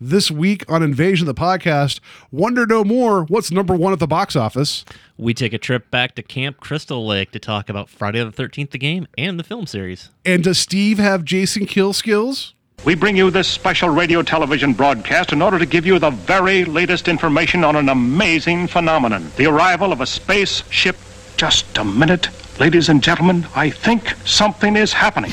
This week on Invasion of the Podcast, Wonder No More, what's number one at the box office? We take a trip back to Camp Crystal Lake to talk about Friday the 13th, the game, and the film series. And does Steve have Jason kill skills? We bring you this special radio television broadcast in order to give you the very latest information on an amazing phenomenon the arrival of a spaceship. Just a minute, ladies and gentlemen, I think something is happening.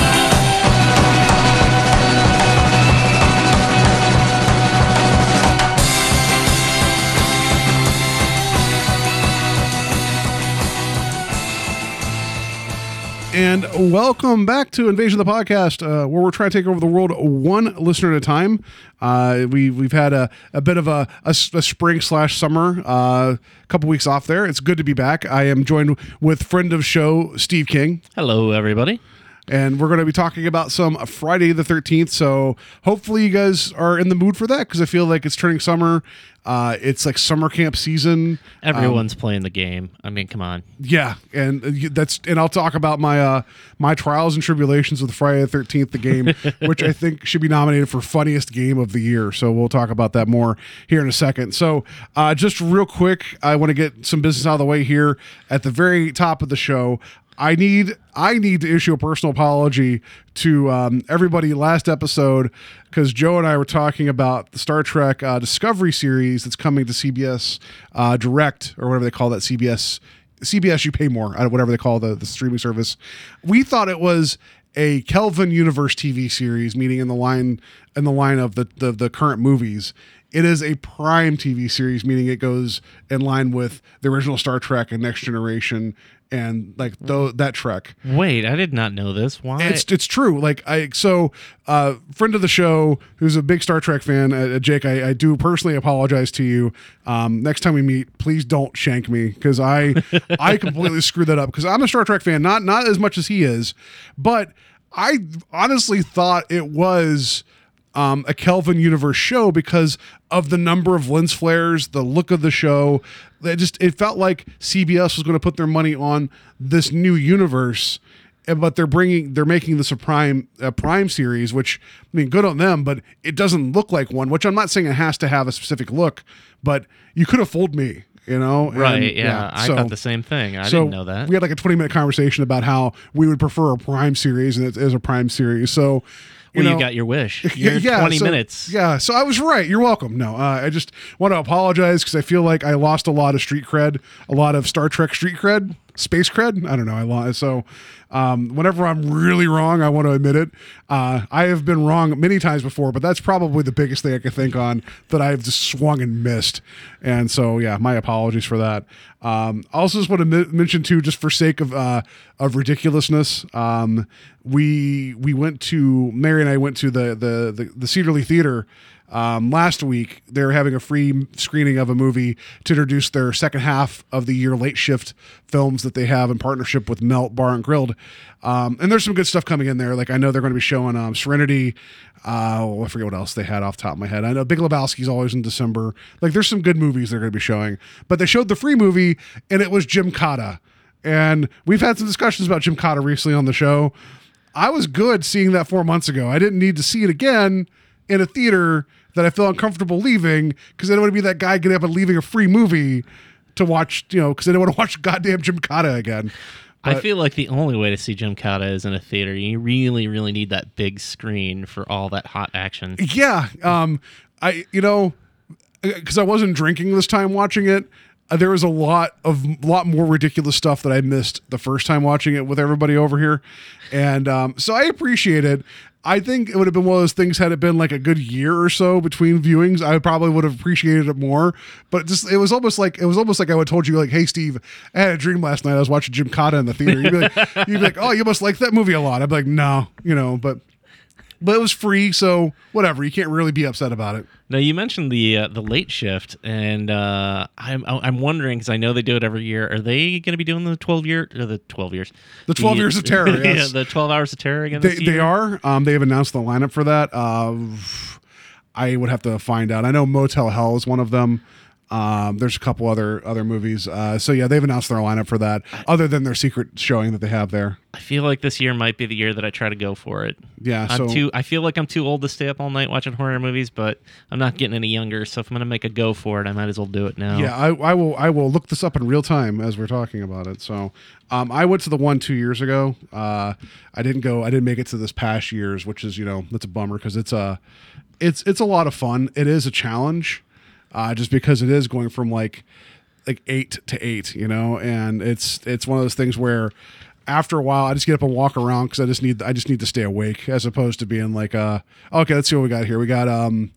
And welcome back to Invasion of the Podcast, uh, where we're trying to take over the world one listener at a time. Uh, we we've had a, a bit of a, a, a spring slash summer, a uh, couple weeks off there. It's good to be back. I am joined with friend of show Steve King. Hello, everybody. And we're going to be talking about some Friday the 13th. So hopefully you guys are in the mood for that because I feel like it's turning summer. Uh, it's like summer camp season. Everyone's um, playing the game. I mean, come on. Yeah, and that's and I'll talk about my uh my trials and tribulations with Friday the Thirteenth, the game, which I think should be nominated for funniest game of the year. So we'll talk about that more here in a second. So uh, just real quick, I want to get some business out of the way here at the very top of the show. I need I need to issue a personal apology to um, everybody last episode because Joe and I were talking about the Star Trek uh, Discovery series that's coming to CBS uh, Direct or whatever they call that CBS CBS you pay more uh, whatever they call the the streaming service. We thought it was a Kelvin Universe TV series, meaning in the line in the line of the the, the current movies. It is a prime TV series, meaning it goes in line with the original Star Trek and Next Generation and like th- that Trek. Wait, I did not know this. Why? It's it's true. Like I so uh friend of the show who's a big Star Trek fan, uh, Jake. I, I do personally apologize to you. Um, next time we meet, please don't shank me because I I completely screwed that up because I'm a Star Trek fan, not not as much as he is, but I honestly thought it was um, a Kelvin Universe show because of the number of lens flares, the look of the show. It just it felt like CBS was going to put their money on this new universe, but they're bringing they're making this a prime a prime series, which I mean, good on them, but it doesn't look like one. Which I'm not saying it has to have a specific look, but you could have fooled me you know? Right. And, yeah. yeah. I so, thought the same thing. I so didn't know that. We had like a 20 minute conversation about how we would prefer a prime series and it is a prime series. So you, well, know, you got your wish. Your yeah, 20 so, minutes. Yeah, so I was right. You're welcome. No, uh, I just want to apologize because I feel like I lost a lot of street cred, a lot of Star Trek street cred, space cred. I don't know. I lost. So um, whenever I'm really wrong, I want to admit it. Uh, I have been wrong many times before, but that's probably the biggest thing I can think on that I've just swung and missed. And so, yeah, my apologies for that. Um, also, just want to m- mention too, just for sake of uh, of ridiculousness, um, we we went to Mary and I went to the the the, the Cedar Lee Theater um, last week, they're having a free screening of a movie to introduce their second half of the year late shift films that they have in partnership with Melt Bar and Grilled. Um, and there's some good stuff coming in there. Like I know they're going to be showing um, Serenity. Uh, oh, I forget what else they had off the top of my head. I know Big Lebowski's always in December. Like there's some good movies they're going to be showing. But they showed the free movie, and it was Gymkata. And we've had some discussions about Gymkata recently on the show. I was good seeing that four months ago. I didn't need to see it again in a theater that I feel uncomfortable leaving because I don't want to be that guy getting up and leaving a free movie to watch, you know, because I don't want to watch goddamn Gymkata again. But, I feel like the only way to see Gymkata is in a theater. You really, really need that big screen for all that hot action. Yeah. Um, I, you know, because I wasn't drinking this time watching it, uh, there was a lot of lot more ridiculous stuff that I missed the first time watching it with everybody over here, and um, so I appreciate it. I think it would have been one of those things had it been like a good year or so between viewings. I probably would have appreciated it more. But just it was almost like it was almost like I would have told you like, "Hey, Steve, I had a dream last night. I was watching Gymkata in the theater." You'd be like, "You'd be like, oh, you must like that movie a lot." I'd be like, "No, you know." But but it was free, so whatever. You can't really be upset about it. Now you mentioned the uh, the late shift, and uh, I'm I'm wondering because I know they do it every year. Are they going to be doing the twelve year or the twelve years? The 12 years of terror, yeah, the twelve hours of terror again. They, they are. Um, they have announced the lineup for that. Uh, I would have to find out. I know Motel Hell is one of them. Um, there's a couple other other movies. Uh, so yeah, they've announced their lineup for that. Other than their secret showing that they have there. I feel like this year might be the year that I try to go for it. Yeah. I'm so too. I feel like I'm too old to stay up all night watching horror movies, but I'm not getting any younger. So if I'm gonna make a go for it, I might as well do it now. yeah, I, I will I will look this up in real time as we're talking about it. So um, I went to the one two years ago. Uh, I didn't go. I didn't make it to this past year's, which is you know that's a bummer because it's a it's it's a lot of fun. It is a challenge, uh, just because it is going from like like eight to eight, you know, and it's it's one of those things where after a while I just get up and walk around because I just need I just need to stay awake as opposed to being like uh okay let's see what we got here we got um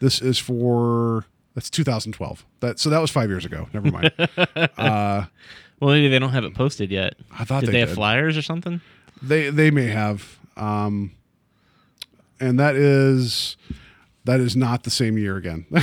this is for that's 2012 that so that was five years ago never mind Well, maybe they don't have it posted yet. I thought did they they have did. flyers or something? they they may have um and that is that is not the same year again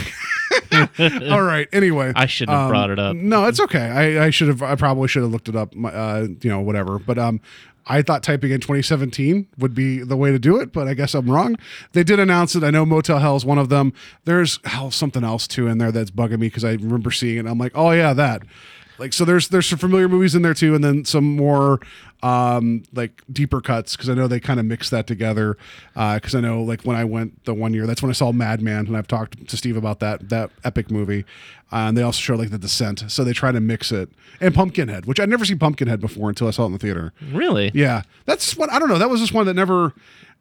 all right anyway I shouldn't have um, brought it up. no it's okay i i should have i probably should have looked it up uh you know whatever but um I thought typing in 2017 would be the way to do it, but I guess I'm wrong. They did announce it. I know Motel Hell is one of them. There's hell something else too in there that's bugging me because I remember seeing it. I'm like, oh yeah, that. Like so, there's there's some familiar movies in there too, and then some more um like deeper cuts because I know they kind of mix that together. Because I know like when I went the one year, that's when I saw Madman, and I've talked to Steve about that that epic movie. Uh, and they also show like the Descent, so they try to mix it and Pumpkinhead, which I'd never seen Pumpkinhead before until I saw it in the theater. Really? Yeah, that's what I don't know. That was just one that never,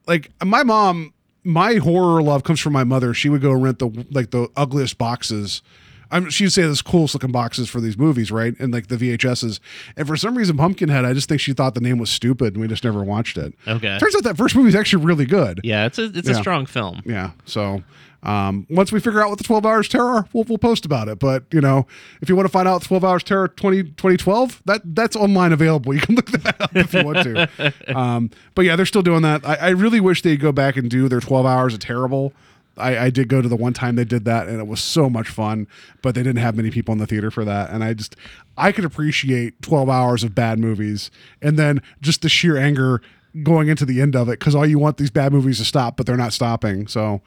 like my mom. My horror love comes from my mother. She would go rent the like the ugliest boxes. I'm, she'd say this coolest looking boxes for these movies, right? And like the VHSs. And for some reason, Pumpkinhead, I just think she thought the name was stupid, and we just never watched it. Okay. Turns out that first movie is actually really good. Yeah, it's a it's Yeah. a strong film. Yeah. So um, once we figure out what the 12 hours terror, we'll, we'll post about it. But you know, if you want to find out 12 hours terror 20, 2012, that that's online available. You can look that up if you want to. um, but yeah, they're still doing that. I, I really wish they'd go back and do their 12 hours of terrible. I, I did go to the one time they did that and it was so much fun, but they didn't have many people in the theater for that. And I just, I could appreciate 12 hours of bad movies and then just the sheer anger going into the end of it because all you want these bad movies to stop, but they're not stopping. So,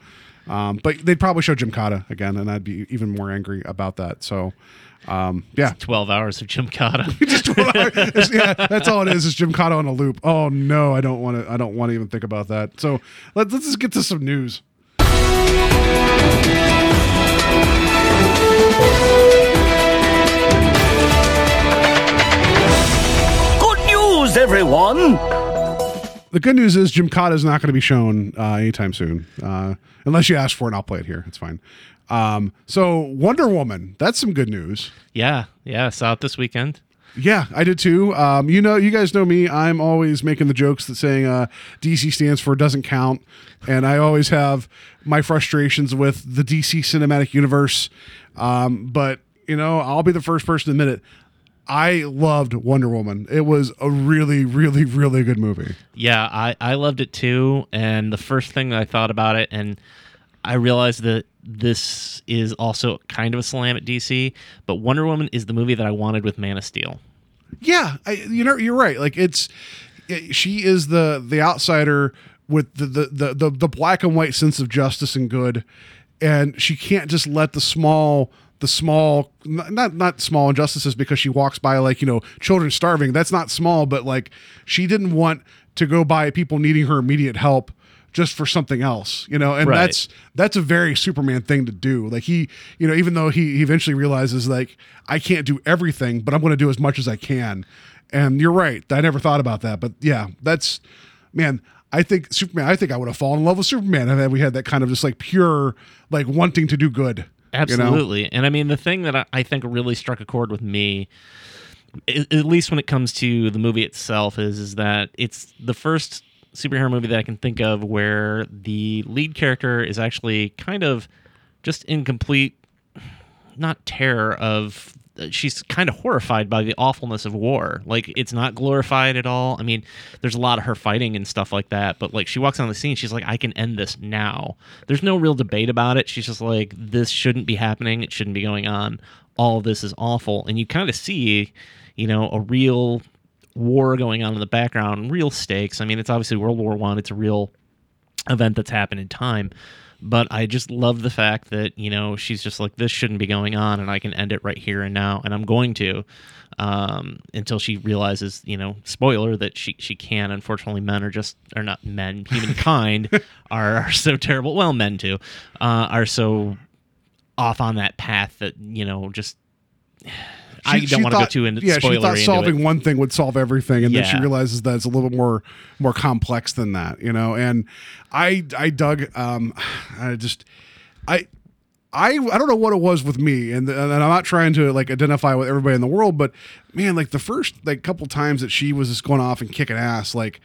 um, but they'd probably show Gymkata again, and I'd be even more angry about that. So, um, yeah, Twelve hours of Gymkata. just 12 hours. Yeah, that's all it is. Is Gymkata on a loop? Oh no, I don't want to. I don't want to even think about that. So let's let's just get to some news. Good news, everyone! The good news is Gymkata is not going to be shown uh, anytime soon, uh, unless you ask for it. and I'll play it here. It's fine. Um, so Wonder Woman, that's some good news. yeah, yeah. Saw it this weekend. Yeah, I did too. Um, you know, you guys know me. I'm always making the jokes that saying uh, DC stands for doesn't count, and I always have my frustrations with the DC cinematic universe. Um, but you know, I'll be the first person to admit it. I loved Wonder Woman. It was a really, really, really good movie. Yeah, I, I loved it too. And the first thing that I thought about it, and I realized that this is also kind of a slam at DC, but Wonder Woman is the movie that I wanted with Man of Steel. Yeah, I, you know, you're right. Like it's it- she is the the outsider with the the, the the the black and white sense of justice and good, and she can't just let the small the small not not small injustices because she walks by like you know children starving. That's not small, but like she didn't want to go by people needing her immediate help just for something else, you know, and Right. that's that's a very Superman thing to do. Like he, you know, even though he, he eventually realizes like I can't do everything, but I'm going to do as much as I can. And you're right. I never thought about that, but yeah, that's man. I think Superman. I think I would have fallen in love with Superman if we had that kind of just like pure like wanting to do good. you know? Absolutely. And I mean, the thing that I, I think really struck a chord with me, at least when it comes to the movie itself, is, is that it's the first superhero movie that I can think of where the lead character is actually kind of just in complete, not terror of she's kind of horrified by the awfulness of war. Like it's not glorified at all. I mean, there's a lot of her fighting and stuff like that, but like she walks on the scene, she's like, I can end this now. There's no real debate about it. She's just like, this shouldn't be happening. It shouldn't be going on. All this is awful, and you kind of see, you know, a real war going on in the background, real stakes. I mean, it's obviously World War One. It's a real event that's happened in time. But I just love the fact that, you know, she's just like, this shouldn't be going on and I can end it right here and now. And I'm going to um, until she realizes, you know, spoiler, that she, she can. Unfortunately, men are just, are not men, humankind are, are so terrible. Well, men too, uh, are so off on that path that, you know, just. I She- don't want to go too into yeah she thought solving one thing would solve everything and then she realizes that it's a little bit more more complex than that you know? And i i dug um i just i I, I don't know what it was with me and, and I'm not trying to like identify with everybody in the world but man like the first like couple times that she was just going off and kicking ass like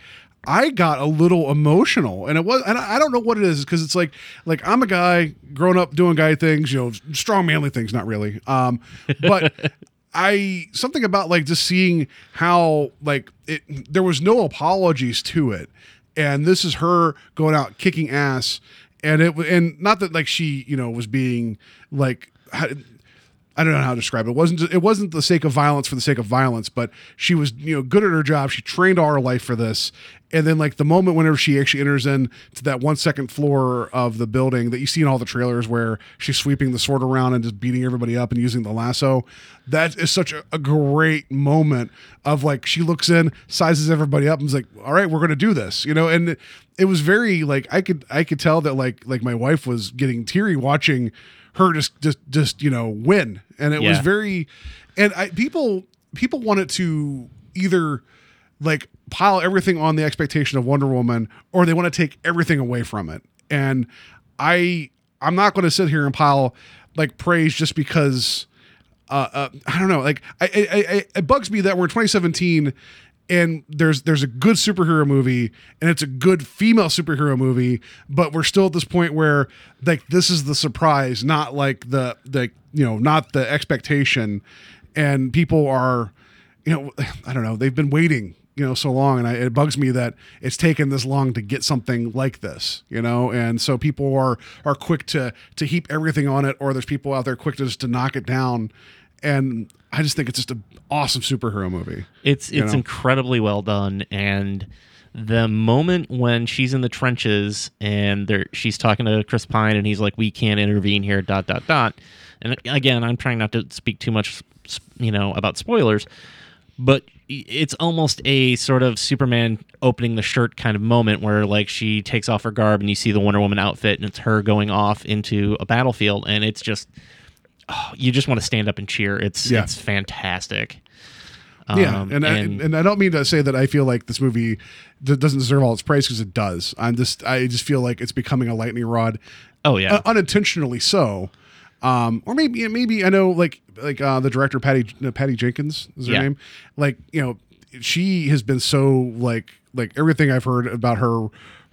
I got a little emotional, and it was, and I I don't know what it is, because it's like, like I'm a guy growing up doing guy things, you know, strong manly things, not really, um, but I something about like just seeing how like it, there was no apologies to it, and this is her going out kicking ass, and it and not that like she you know was being like. I don't know how to describe it. It wasn't it wasn't the sake of violence for the sake of violence, but she was you know good at her job. She trained all her life for this, and then like the moment whenever she actually enters in to that one second floor of the building that you see in all the trailers where she's sweeping the sword around and just beating everybody up and using the lasso, that is such a, a great moment of like she looks in, sizes everybody up, and is like, all right, we're gonna do this, you know, and it was very like I could I could tell that like like my wife was getting teary watching her just just just you know win. And it was very and i people people wanted to either like pile everything on the expectation of wonder woman or they want to take everything away from it. And i i'm not going to sit here and pile like praise just because uh, uh i don't know like I, I, I it bugs me that we're in 2017 and there's there's a good superhero movie and it's a good female superhero movie but we're still at this point where like this is the surprise not like the the you know not the expectation. And people are you know i don't know they've been waiting you know so long and I, it bugs me that it's taken this long to get something like this you know? And so people are are quick to to heap everything on it or there's people out there quick to just to knock it down and i just think it's just an awesome superhero movie It's it's know? incredibly well done, and the moment when she's in the trenches and there she's talking to Chris Pine and he's like, "We can't intervene here." Dot dot dot. And again, I'm trying not to speak too much, you know, about spoilers, but it's almost a sort of Superman opening the shirt kind of moment where like she takes off her garb and you see the Wonder Woman outfit and it's her going off into a battlefield and it's just oh, you just want to stand up and cheer. It's Yeah. it's fantastic. yeah, Um, and, I, and I don't mean to say that I feel like this movie doesn't deserve all its praise because it does. I'm just I just feel like it's becoming a lightning rod. Oh, yeah. uh, unintentionally so. Um, or maybe maybe I know like like uh, the director Patty uh, Patty Jenkins is her Yeah. name. Like you know, she has been so like like everything I've heard about her.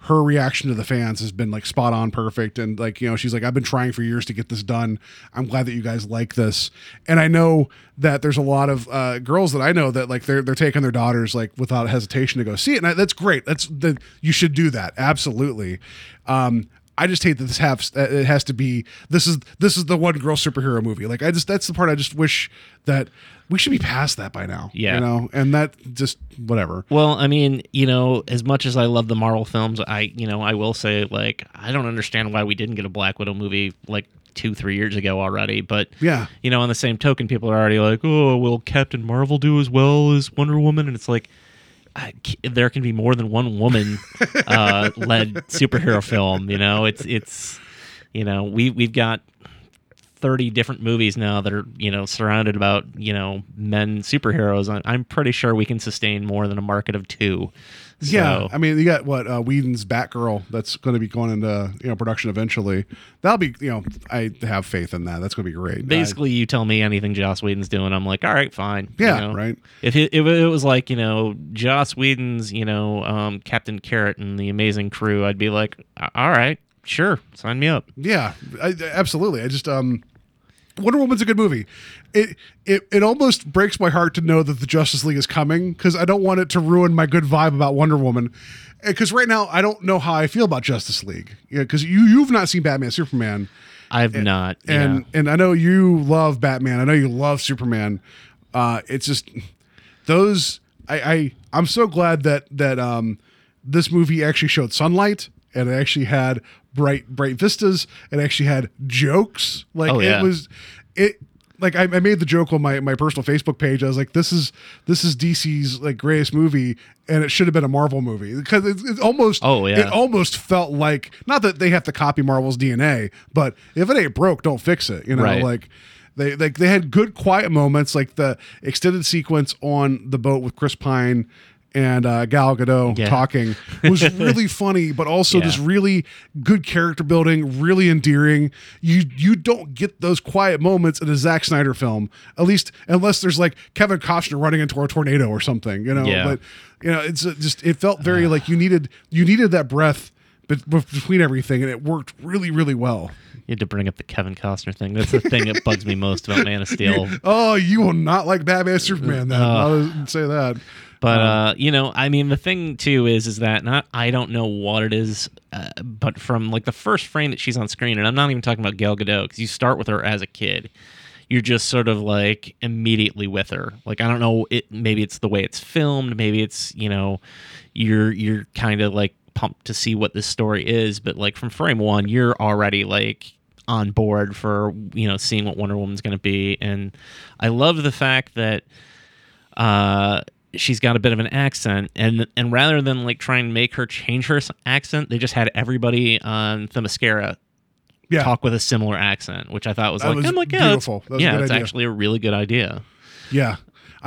Her reaction to the fans has been like spot on perfect. And like, you know, she's like, I've been trying for years to get this done. I'm glad that you guys like this. And I know that there's a lot of uh, girls that I know that like they're, they're taking their daughters like without hesitation to go see it. And I, that's great. That's the, you should do that. Absolutely. Um, I just hate that this has it has to be this is this is the one girl superhero movie. Like I just that's the part I just wish that we should be past that by now. Yeah. you know, and that just whatever. Well, I mean, you know, as much as I love the Marvel films, I, you know, I will say, like, I don't understand why we didn't get a Black Widow movie like two, three years ago already. But Yeah. you know, on the same token, people are already like, "Oh, will Captain Marvel do as well as Wonder Woman?" And it's like, I, there can be more than one woman uh, led superhero film. You know, it's it's, you know, we we've got. 30 different movies now that are you know surrounded about you know men superheroes I- i'm pretty sure we can sustain more than a market of two Yeah, I mean, you got what uh, Whedon's Batgirl that's going to be going into you know production eventually. That'll be you know I have faith in that. That's going to be great. basically you tell me anything Joss Whedon's doing, I'm like, all right, fine. you Yeah, know? right. If it, if it was like you know Joss Whedon's you know um, Captain Carrot and the Amazing Crew, I'd be like, all right, sure, sign me up. Yeah, I, absolutely. I just um, Wonder Woman's a good movie. It it it almost breaks my heart to know that the Justice League is coming because I don't want it to ruin my good vibe about Wonder Woman. Because right now I don't know how I feel about Justice League. Yeah, because you you've not seen Batman Superman, I've not. and yeah. and I know you love Batman. I know you love Superman. Uh, it's just those. I, I I'm so glad that that um this movie actually showed sunlight and it actually had bright bright vistas. It actually had jokes. Like Oh, yeah. it was it. Like I, I made the joke on my, my personal Facebook page. I was like, "This is this is DC's like greatest movie, and it should have been a Marvel movie because it's, it's almost Oh, yeah. it almost felt like not that they have to copy Marvel's DNA, but if it ain't broke, don't fix it. You know, Right. like they like they had good quiet moments, like the extended sequence on the boat with Chris Pine and uh, Gal Gadot Yeah. talking was really funny, but also Yeah. just really good character building, really endearing. You you don't get those quiet moments in a Zack Snyder film, at least unless there's like Kevin Costner running into a tornado or something, you know. Yeah. But you know, it's uh, just it felt very like you needed you needed that breath be- between everything, and it worked really really well. You had to bring up the Kevin Costner thing. That's the thing that bugs me most about Man of Steel. Oh, you will not like Batman Superman. Then I'll say that. But uh, you know, I mean, the thing too is, is that not I don't know what it is, uh, but from like the first frame that she's on screen, and I'm not even talking about Gal Gadot because you start with her as a kid, you're just sort of like immediately with her. Like I don't know, it maybe it's the way it's filmed, maybe it's you know, you're you're kind of like pumped to see what this story is, but like from frame one, you're already like on board for you know seeing what Wonder Woman's going to be, and I love the fact that uh she's got a bit of an accent and and rather than like try and make her change her accent they just had everybody on Themyscira Yeah. talk with a similar accent which i thought was That like was i'm like yeah that's, beautiful. That was a yeah it's idea. actually a really good idea Yeah.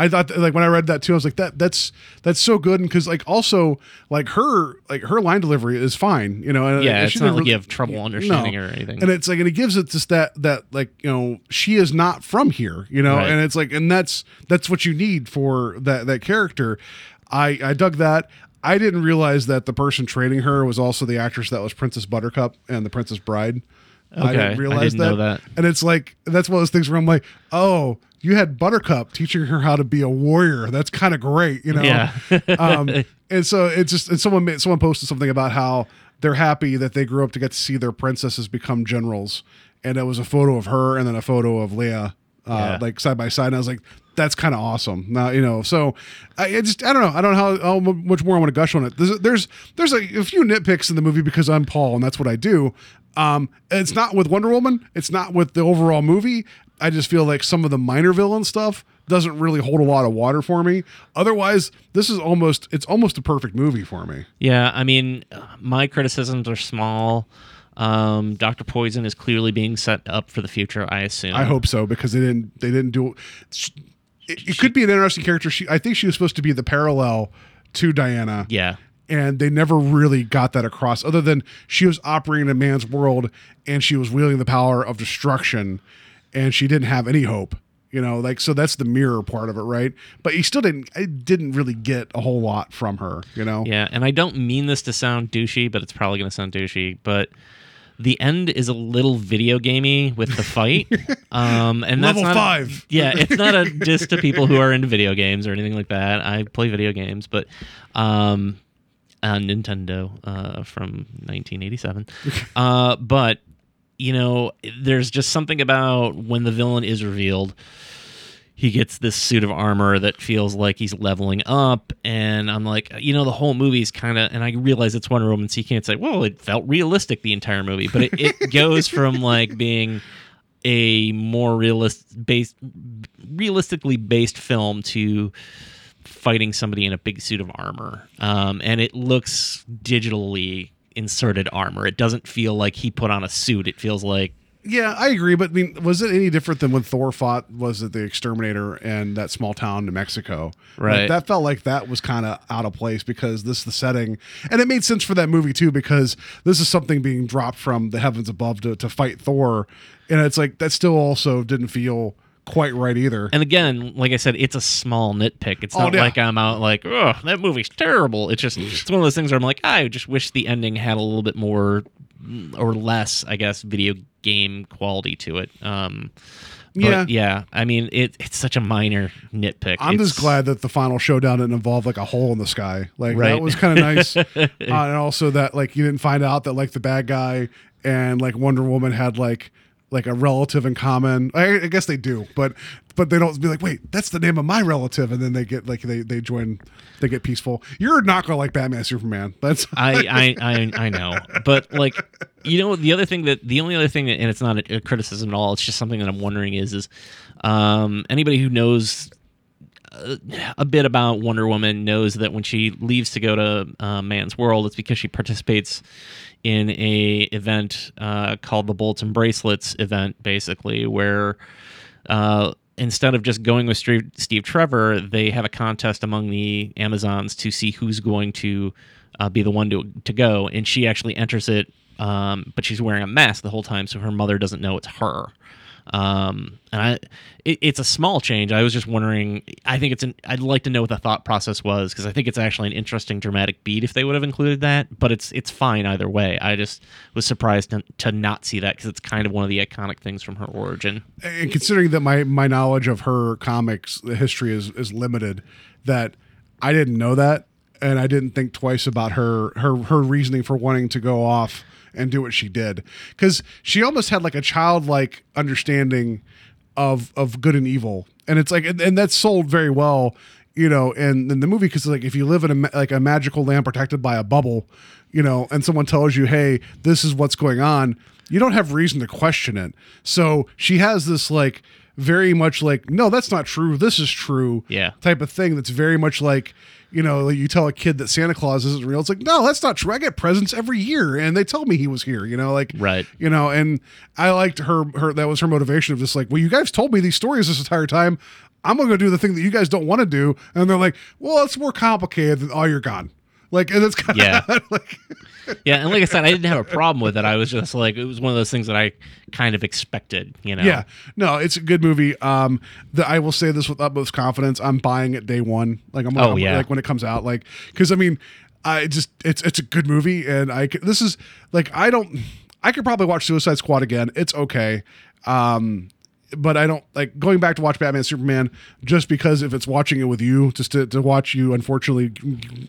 I thought that, like when I read that too, I was like that that's that's so good, and because like also like her like her line delivery is fine, you know. And Yeah, and it's not didn't like really- you have trouble understanding her or anything. And it's like and it gives it just that that like you know she is not from here, you know, Right. and it's like and that's that's what you need for that that character. I I dug that. I didn't realize that the person training her was also the actress that was Princess Buttercup and the Princess Bride. I Okay, didn't I realize didn't know that. And it's like that's one of those things where I'm like, oh, you had Buttercup teaching her how to be a warrior. That's kind of great, you know. Yeah. um, and so it's just and someone made, someone posted something about how they're happy that they grew up to get to see their princesses become generals, and it was a photo of her and then a photo of Leia, uh, Yeah. like side by side. And I was like, that's kind of awesome. Now you know. So I, I just I don't know. I don't know how, how much more I want to gush on it. There's there's, there's a, a few nitpicks in the movie because I'm Paul and that's what I do. Um, it's not with Wonder Woman. It's not with the overall movie. I just feel like some of the minor villain stuff doesn't really hold a lot of water for me. Otherwise, this is almost it's almost a perfect movie for me. yeah i mean my criticisms are small um dr poison is clearly being set up for the future i assume I hope so because they didn't they didn't do it. It could be an interesting character. She I think she was supposed to be the parallel to Diana. yeah and they never really got that across other than she was operating in a man's world and she was wielding the power of destruction and she didn't have any hope you know like so that's the mirror part of it right but you still didn't i didn't really get a whole lot from her you know Yeah, and I don't mean this to sound douchey, but it's probably going to sound douchey. But the end is a little video gamey with the fight, um, and that's Level not five. yeah, it's not a diss to people who are into video games or anything like that. I play video games, but um, on Nintendo uh, from 1987. uh, but you know, there's just something about when the villain is revealed he gets this suit of armor that feels like he's leveling up. And i'm like you know the whole movie's kind of and i realize it's wonder woman so you can't say well it felt realistic the entire movie. But it, it goes from like being a more realist based realistically based film to fighting somebody in a big suit of armor. Um, and it looks digitally inserted armor. It doesn't feel like he put on a suit. It feels like yeah i agree but i mean was it any different than when thor fought was it the exterminator and that small town in mexico? Like, Right. that felt like that was kind of out of place because this is the setting and it made sense for that movie too because this is something being dropped from the heavens above to, to fight thor and it's like that still also didn't feel quite right either And again, like I said, it's a small nitpick. It's Oh, not yeah. like I'm out like, oh, that movie's terrible. It's just it's one of those things where I'm like, I just wish the ending had a little bit more mm, or less, I guess, video game quality to it. Um, But Yeah. yeah. I mean, it, it's such a minor nitpick. I'm just glad that the final showdown didn't involve like a hole in the sky. Like that was kind of nice. uh, and also that like you didn't find out that like the bad guy and like Wonder Woman had like like a relative in common. I, I guess they do, but but they don't be like, wait, that's the name of my relative, and then they get like they they join, they get peaceful. You're not gonna like Batman Superman. That's I, I I I know, but like you know, the other thing that the only other thing, that, and it's not a, a criticism at all. It's just something that I'm wondering is is um, anybody who knows uh, a bit about Wonder Woman knows that when she leaves to go to uh, Man's World, it's because she participates in a event uh, called the Bullets and Bracelets event, basically where. Uh, Instead of just going with Steve, Steve Trevor, they have a contest among the Amazons to see who's going to uh, be the one to to go, and she actually enters it, um, but she's wearing a mask the whole time, so her mother doesn't know it's her. Um, and I, it, it's a small change. I was just wondering. I think it's an. I'd like to know what the thought process was because I think it's actually an interesting dramatic beat if they would have included that. But it's it's fine either way. I just was surprised to, to not see that because it's kind of one of the iconic things from her origin. and considering that my my knowledge of her comics history is is limited, that I didn't know that, and I didn't think twice about her her her reasoning for wanting to go off and do what she did, because she almost had like a childlike understanding of of good and evil, and it's like and, and that's sold very well. You know, in, in the movie, because like if you live in a like a magical land protected by a bubble, you know, and someone tells you, "Hey, this is what's going on," you don't have reason to question it. So she has this like very much like, no, that's not true. This is true. Yeah. Type of thing that's very much like, you know, you tell a kid that Santa Claus isn't real. It's like, no, that's not true. I get presents every year and they tell me he was here, you know, like, Right. You know, and I liked her, her, that was her motivation of just like, well, you guys told me these stories this entire time. I'm going to go do the thing that you guys don't want to do. And they're like, well, it's more complicated than, oh, you're gone. Like, and it's kind Yeah. of like, Yeah, and like I said, I didn't have a problem with it. I was just like, it was one of those things that I kind of expected. You know. Yeah, no, it's a good movie. Um, the, I will say this with utmost confidence. I'm buying it day one. Like I'm, Oh, I'm- yeah. like when it comes out. Like because I mean, I just it's it's a good movie, and I this is like I don't I could probably watch Suicide Squad again. It's okay. Um, but I don't like going back to watch Batman Superman just because if it's watching it with you, just to, to watch you unfortunately,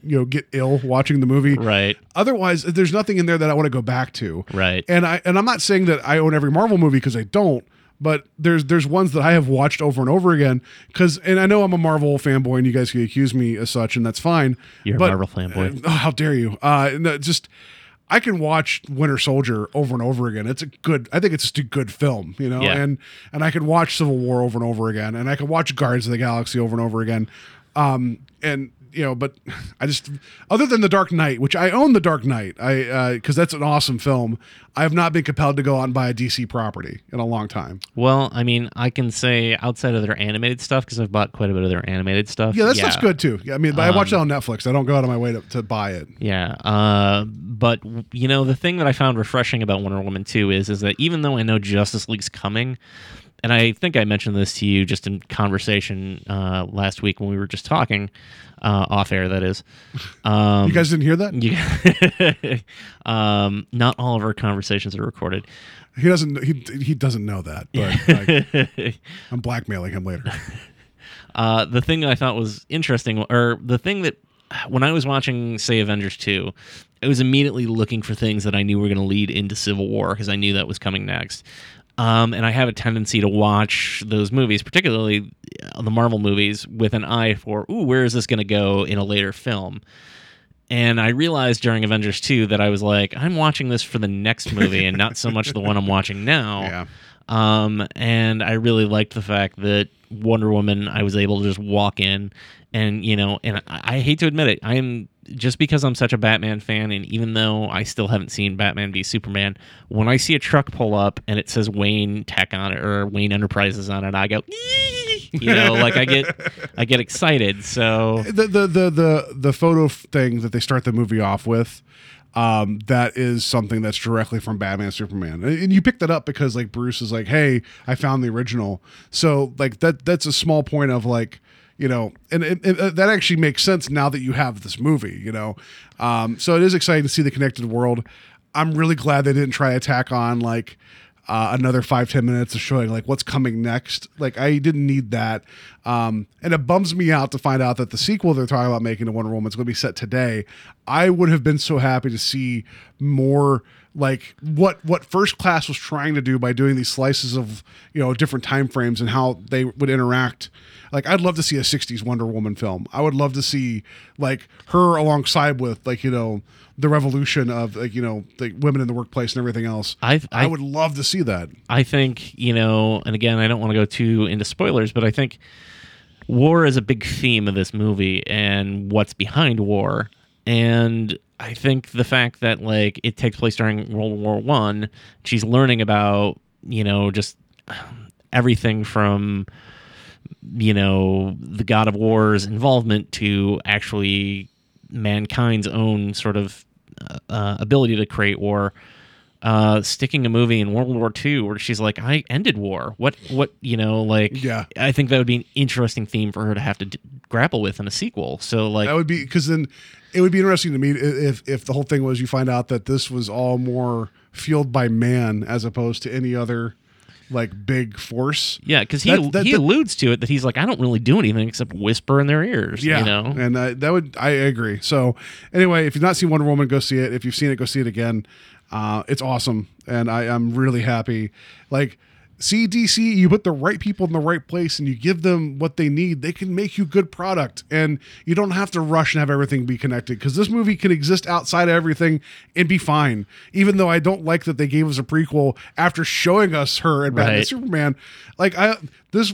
you know, get ill watching the movie. Right. Otherwise, there's nothing in there that I want to go back to. Right. And I and I'm not saying that I own every Marvel movie because I don't, but there's there's ones that I have watched over and over again because and I know I'm a Marvel fanboy and you guys can accuse me as such and that's fine. You're a Marvel fanboy. uh, oh, how dare you? Uh, no, just I can watch Winter Soldier over and over again. It's a good. I think it's just a good film, you know. Yeah. And and I can watch Civil War over and over again, and I can watch Guardians of the Galaxy over and over again. Um, and you know, but I just other than the Dark Knight, which I own the Dark Knight, I because that's an awesome film. I have not been compelled to go out and buy a DC property in a long time. Well, I mean, I can say outside of their animated stuff because I've bought quite a bit of their animated stuff. Yeah, that stuff's good too. Yeah, I mean, I watch it Um, on Netflix. I don't go out of my way to, to buy it. Yeah, uh, but you know the thing that I found refreshing about Wonder Woman 2 is is that even though I know Justice League's coming, and I think I mentioned this to you just in conversation uh, last week when we were just talking uh, off air. That is, um, You guys didn't hear that? you- um, not all of our conversations are recorded. He doesn't. He he doesn't know that, but like, I'm blackmailing him later. Uh, the thing that I thought was interesting, or the thing that when I was watching, say, Avengers 2, I was immediately looking for things that I knew were going to lead into Civil War because I knew that was coming next. Um, and I have a tendency to watch those movies, particularly uh, the Marvel movies, with an eye for, ooh, where is this going to go in a later film? And I realized during Avengers 2 that I was like, I'm watching this for the next movie and not so much the one I'm watching now. Yeah. Um, and I really liked the fact that Wonder Woman, I was able to just walk in and, you know, and I, I hate to admit it, I am just because I'm such a Batman fan, and even though I still haven't seen Batman v Superman, when I see a truck pull up and it says Wayne Tech on it or Wayne Enterprises on it, I go, you know, like I get, I get excited. So the the the the the photo thing that they start the movie off with um that is something that's directly from batman superman and you picked that up because like bruce is like hey i found the original so like that that's a small point of like you know and, and, and, uh, that actually makes sense now that you have this movie you know um so it is exciting to see the connected world i'm really glad they didn't try attack on like uh, another five ten minutes of showing like what's coming next. Like I didn't need that, um, and it bums me out to find out that the sequel they're talking about making to Wonder Woman is going to be set today. I would have been so happy to see more like what what First Class was trying to do by doing these slices of you know different time frames and how they would interact. Like I'd love to see a '60s Wonder Woman film. I would love to see like her alongside with like you know the revolution of like you know the women in the workplace and everything else. I've- I I- would love to see that. I think, you know, and again, I don't want to go too into spoilers, but I think war is a big theme of this movie and what's behind war. And I think the fact that like it takes place during World War One, she's learning about, you know, just everything from you know the god of war's involvement to actually mankind's own sort of uh, uh, ability to create war. Uh sticking a movie in world war ii where she's like i ended war. What what you know like Yeah. i think that would be an interesting theme for her to have to d- grapple with in a sequel. So like That would be because then it would be interesting to me if if the whole thing was you find out that this was all more fueled by man as opposed to any other like big force. yeah because he, That- that- he that- alludes to it that he's like i don't really do anything except whisper in their ears Yeah, you know and uh, that would I agree. So anyway, if you've not seen Wonder Woman, go see it. If you've seen it, go see it again. Uh, it's awesome, and I, I'm really happy. Like CDC, you put the right people in the right place, and you give them what they need. They can make you good product, and you don't have to rush and have everything be connected. Because this movie can exist outside of everything and be fine. Even though I don't like that they gave us a prequel after showing us her and Batman Right. Superman. Like I this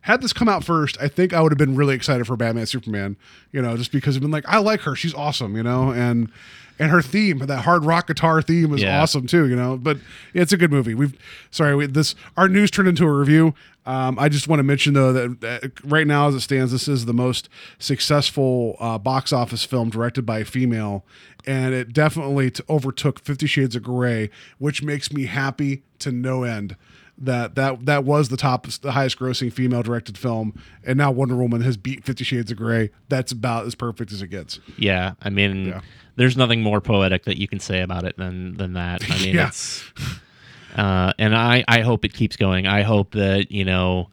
had this come out first, I think I would have been really excited for Batman Superman, you know, just because I've been like, I like her, she's awesome, you know, and and her theme, that hard rock guitar theme is Yeah. awesome too, you know. But it's a good movie. We've sorry, we, this our news turned into a review. Um, I just want to mention though that, that right now, as it stands, this is the most successful uh, box office film directed by a female, and it definitely t- overtook Fifty Shades of Grey, which makes me happy to no end that that that was the top the highest grossing female directed film and now Wonder Woman has beat 50 Shades of Grey that's about as perfect as it gets Yeah, I mean, Yeah. there's nothing more poetic that you can say about it than than that. I mean, Yeah. it's uh, and I I hope it keeps going. I hope that you know.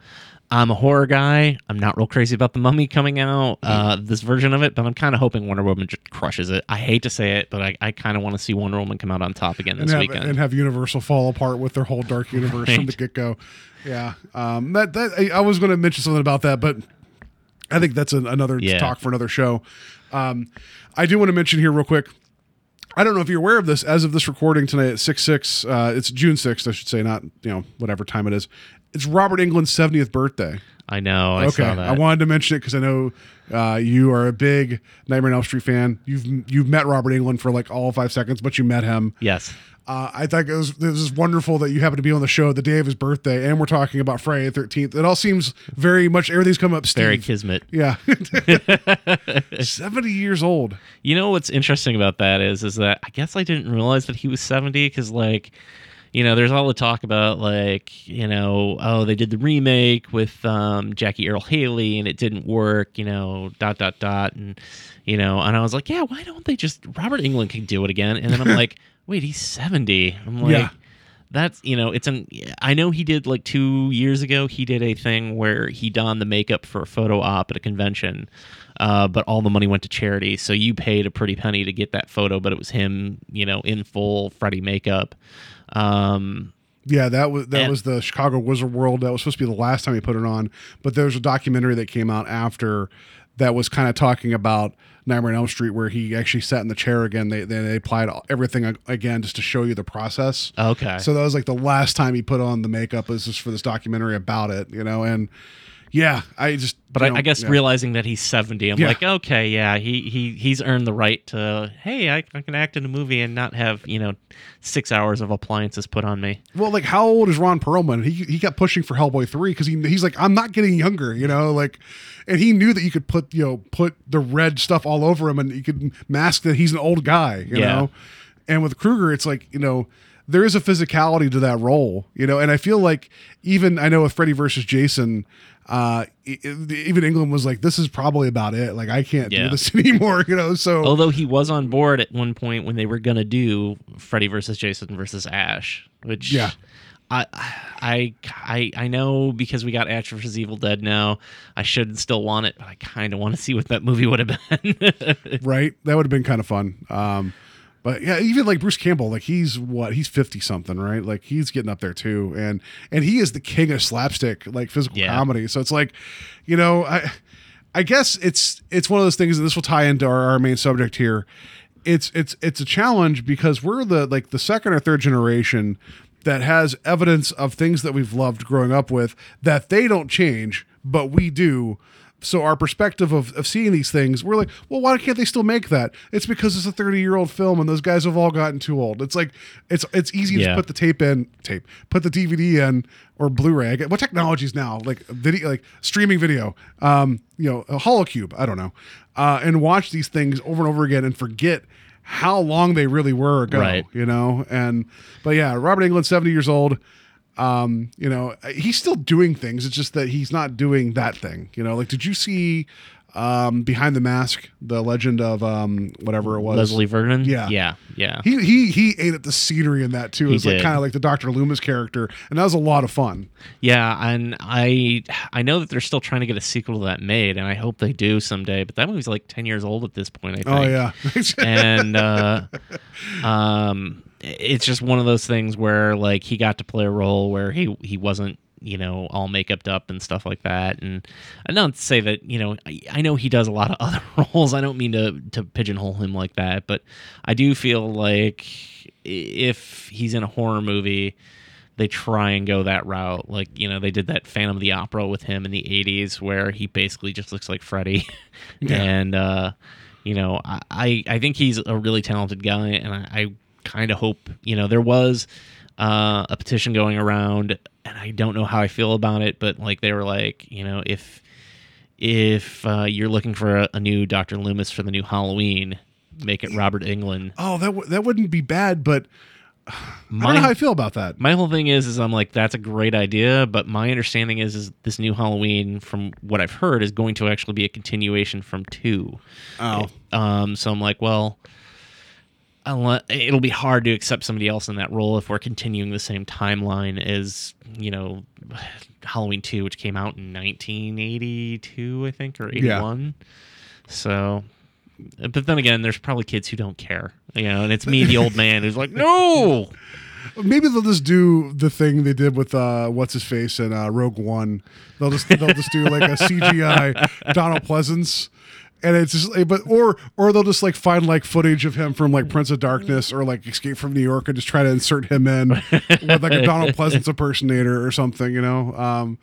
I'm a horror guy. I'm not real crazy about the Mummy coming out, uh, this version of it, but I'm kind of hoping Wonder Woman just crushes it. I hate to say it, but I, I kind of want to see Wonder Woman come out on top again and this have, weekend. and have Universal fall apart with their whole dark universe from the get go yeah um that that I, I was going to mention something about that but I think that's an, another Yeah. talk for another show um I do want to mention here real quick I don't know if you're aware of this. As of this recording tonight at six six, uh, it's June sixth, I should say, not you know whatever time it is. It's Robert Englund's seventieth birthday. I know. I okay, saw that. I wanted to mention it because I know uh, you are a big Nightmare on Elm Street fan. You've you've met Robert Englund for like all five seconds, but you met him. yes. Uh, I think it was it was wonderful that you happen to be on the show the day of his birthday, and we're talking about Friday the Thirteenth. It all seems very much everything's come up. Steve. Very kismet. Yeah, seventy years old. You know what's interesting about that is is that I guess I didn't realize that he was 70 cuz like you know there's all the talk about like you know oh they did the remake with um, Jackie Earle Haley and it didn't work you know dot dot dot. And you know and I was like yeah why don't they just Robert Englund can do it again. And then I'm like wait he's 70 I'm like Yeah. that's you know it's an i know he did like two years ago he did a thing where he donned the makeup for a photo op at a convention uh, but all the money went to charity. So you paid a pretty penny to get that photo but it was him you know in full freddy makeup um, Yeah, that was that And- was the Chicago Wizard World. That was supposed to be the last time he put it on, but there's a documentary that came out after that was kind of talking about Nightmare on Elm Street, where he actually sat in the chair again. They they, they applied everything ag- again just to show you the process. okay So that was like the last time he put on the makeup was just for this documentary about it, you know. And yeah, I just but I, know, I guess yeah. realizing that he's 70 i'm Yeah. like okay yeah he, he he's earned the right to hey I, I can act in a movie and not have you know six hours of appliances put on me Well, like how old is Ron Perlman? He he kept pushing for Hellboy three because he he's like I'm not getting younger, you know, like, and he knew that you could put you know put the red stuff all over him and you could mask that he's an old guy, you Yeah. know. And with Kruger, it's like you know there is a physicality to that role, you know, and I feel like even I know with Freddy versus Jason. Uh, even Englund was like, "This is probably about it. Like, I can't Yeah. do this anymore." You know, so Although he was on board at one point when they were gonna do Freddy versus Jason versus Ash, which Yeah. I, I, I, I know because we got Ash vs. Evil Dead now. I should still want it, but I kind of want to see what that movie would have been. right? That would have been kind of fun. Um, but yeah, even like Bruce Campbell, like he's what he's fifty something, right? Like he's getting up there too, and and he is the king of slapstick, like physical Yeah. comedy. So it's like, you know, I I guess it's it's one of those things, and this will tie into our, our main subject here. It's it's it's a challenge because we're the like the second or third generation that has evidence of things that we've loved growing up with that they don't change, but we do. So our perspective of, of seeing these things, we're like, well, why can't they still make that? It's because it's a 30 year old film and those guys have all gotten too old. It's like it's it's easy to put the tape in, tape, put the DVD in or Blu-ray. What technologies now? Like video, like streaming video, um, you know, a holocube. I don't know, uh, and watch these things over and over again and forget how long they really were ago. Right. You know, and but yeah, Robert Englund, 70 years old um you know he's still doing things it's just that he's not doing that thing you know like did you see um behind the mask the legend of um whatever it was Leslie Vernon. Yeah. yeah, yeah. he he he ate at the scenery in that too it's like kind of like the dr loomis character and that was a lot of fun Yeah, and I I know that they're still trying to get a sequel to that made, and I hope they do someday. But that movie's like ten years old at this point. I think. oh yeah and uh, um, it's just one of those things where like he got to play a role where he he wasn't you know all makeuped up and stuff like that. And I don't say that you know I, I know he does a lot of other roles. I don't mean to to pigeonhole him like that, but I do feel like if he's in a horror movie they try and go that route. Like, you know, they did that Phantom of the Opera with him in the 80s where he basically just looks like Freddy. and, uh, you know, I, I, I think he's a really talented guy. And I, I kind of hope, you know, there was uh, a petition going around and I don't know how I feel about it, but like they were like, you know, if, if uh, you're looking for a, a new Dr. Loomis for the new Halloween, make it Robert Englund. oh that w- that wouldn't be bad but i don't know how i feel about that my whole thing is is i'm like that's a great idea but my understanding is is this new halloween from what i've heard is going to actually be a continuation from two oh um so i'm like well it'll be hard to accept somebody else in that role if we're continuing the same timeline as you know halloween 2 which came out in 1982 i think or 81 Yeah. so but then again there's probably kids who don't care you know and it's me the old man who's like no Maybe they'll just do the thing they did with uh, what's his face in uh, Rogue One. They'll just they'll just do like a CGI Donald Pleasence, and it's just but or or they'll just like find like footage of him from like Prince of Darkness or like Escape from New York and just try to insert him in with like a Donald Pleasence impersonator or something. You know, um,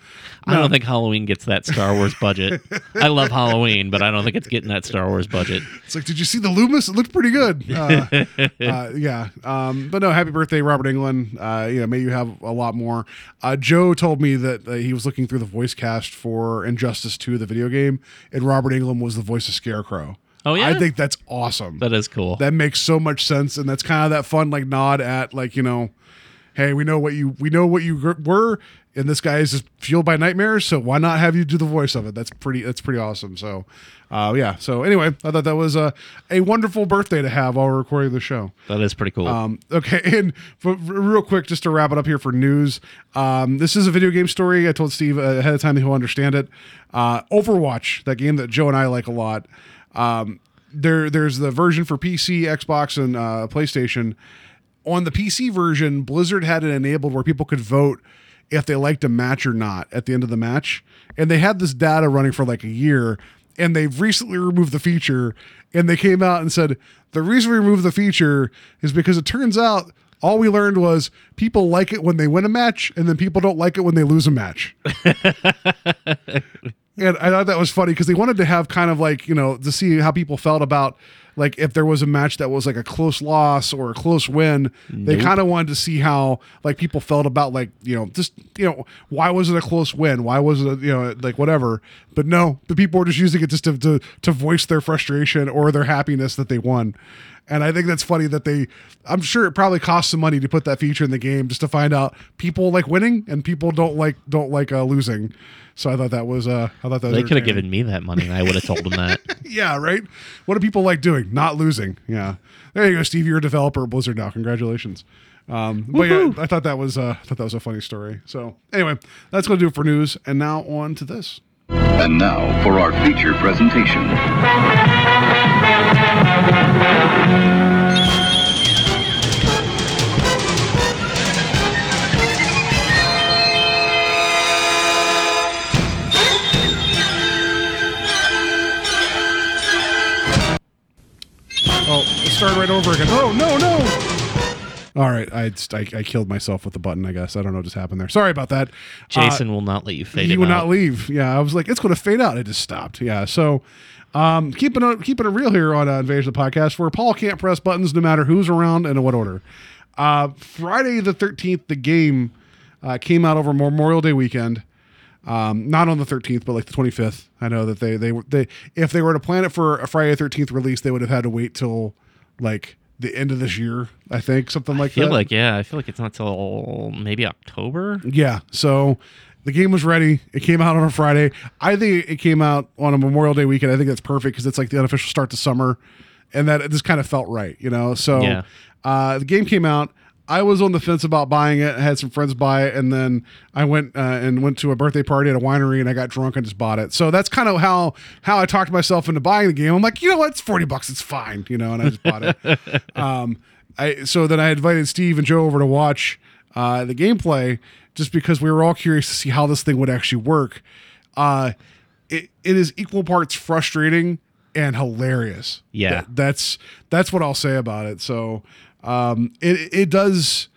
I don't think Halloween gets that Star Wars budget. I love Halloween, but I don't think it's getting that Star Wars budget. It's like, did you see the Loomis? It looked pretty good. Uh, uh, yeah. Um, but no, happy birthday, Robert Englund. Uh, you know, may you have a lot more. Uh, Joe told me that uh, he was looking through the voice cast for Injustice 2, the video game, and Robert Englund was the voice of Scarecrow. Oh, yeah? I think that's awesome. That is cool. that makes so much sense, and that's kind of that fun like nod at like you know, hey, we know what you we know what you were, and this guy is just fueled by nightmares, so why not have you do the voice of it? That's pretty that's pretty awesome. So, uh, yeah. So anyway, I thought that was a a wonderful birthday to have while we're recording the show. that is pretty cool. Um, okay, and for, real quick, just to wrap it up here for news, um, this is a video game story. I told Steve ahead of time that he'll understand it. Uh, Overwatch, that game that Joe and I like a lot. Um, there, there's the version for PC, Xbox, and uh, PlayStation. On the PC version, Blizzard had it enabled where people could vote if they liked a match or not at the end of the match, and they had this data running for like a year. And they've recently removed the feature, and they came out and said the reason we removed the feature is because it turns out all we learned was people like it when they win a match, and then people don't like it when they lose a match. And I thought that was funny because they wanted to have kind of like, you know, to see how people felt about like if there was a match that was like a close loss or a close win. They kind of wanted to see how like people felt about like, you know, just, you know, why was it a close win? Why was it, a, you know, like whatever. But no, the people were just using it just to, to, to voice their frustration or their happiness that they won. And I think that's funny that they, I'm sure it probably cost some money to put that feature in the game just to find out people like winning and people don't like, don't like uh, losing. So I thought that was, uh, I thought that was they could have given me that money and I would have told them that. Yeah, right. What do people like doing? Not losing. Yeah. There you go, Steve. You're a developer at Blizzard now. Congratulations. Um, but yeah, I thought that was uh, I thought that was a funny story. So anyway, that's gonna do it for news. And now on to this. And now for our feature presentation. Oh, it started right over again. Oh no no! All right, I, I I killed myself with the button. I guess I don't know what just happened there. Sorry about that. Jason Uh, will not let you fade he will out. not leave. Yeah, I was like, it's going to fade out. It just stopped. Yeah, so um, keeping it keeping it real here on uh, Invasion of the Podcast, where Paul can't press buttons no matter who's around and in what order. Uh, Friday the thirteenth, the game uh, came out over Memorial Day weekend. Um, not on the 13th, but like the 25th. I know that they they they if they were to plan it for a Friday 13th release, they would have had to wait till like the end of this year. I think something like I feel that. like yeah, I feel like it's not till maybe October. Yeah. So the game was ready. It came out on a Friday. I think it came out on a Memorial Day weekend. I think that's perfect because it's like the unofficial start to summer, and that it just kind of felt right, you know. So Yeah. uh, the game came out. I was on the fence about buying it. I had some friends buy it, and then I went uh, and went to a birthday party at a winery, and I got drunk and just bought it. So that's kind of how how I talked myself into buying the game. I'm like, you know what, it's forty bucks, it's fine, you know, and I just bought it. um, I so then I invited Steve and Joe over to watch uh, the gameplay just because we were all curious to see how this thing would actually work. Uh, it, it is equal parts frustrating and hilarious. Yeah. That- that's that's what I'll say about it. So um, it it does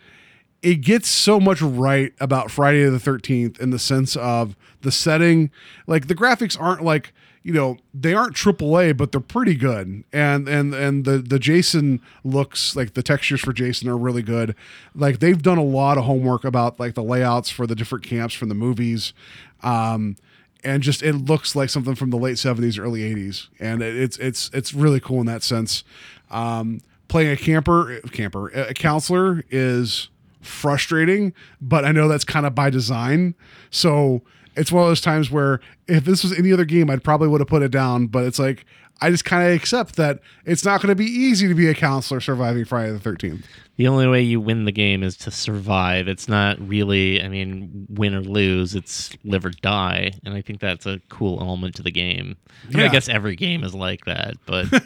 it gets so much right about Friday the 13th in the sense of the setting. Like the graphics aren't like, you know, they aren't AAA, but they're pretty good. And and and the the Jason looks like the textures for Jason are really good. Like they've done a lot of homework about like the layouts for the different camps from the movies. Um and just it looks like something from the late 70s early 80s and it, it's it's it's really cool in that sense um playing a camper camper a counselor is frustrating but i know that's kind of by design so it's one of those times where if this was any other game i'd probably would have put it down but it's like i just kind of accept that it's not going to be easy to be a counselor surviving friday the 13th The only way you win the game is to survive. It's not really, I mean, win or lose. It's live or die, and I think that's a cool element to the game. I, mean, Yeah. I guess every game is like that, but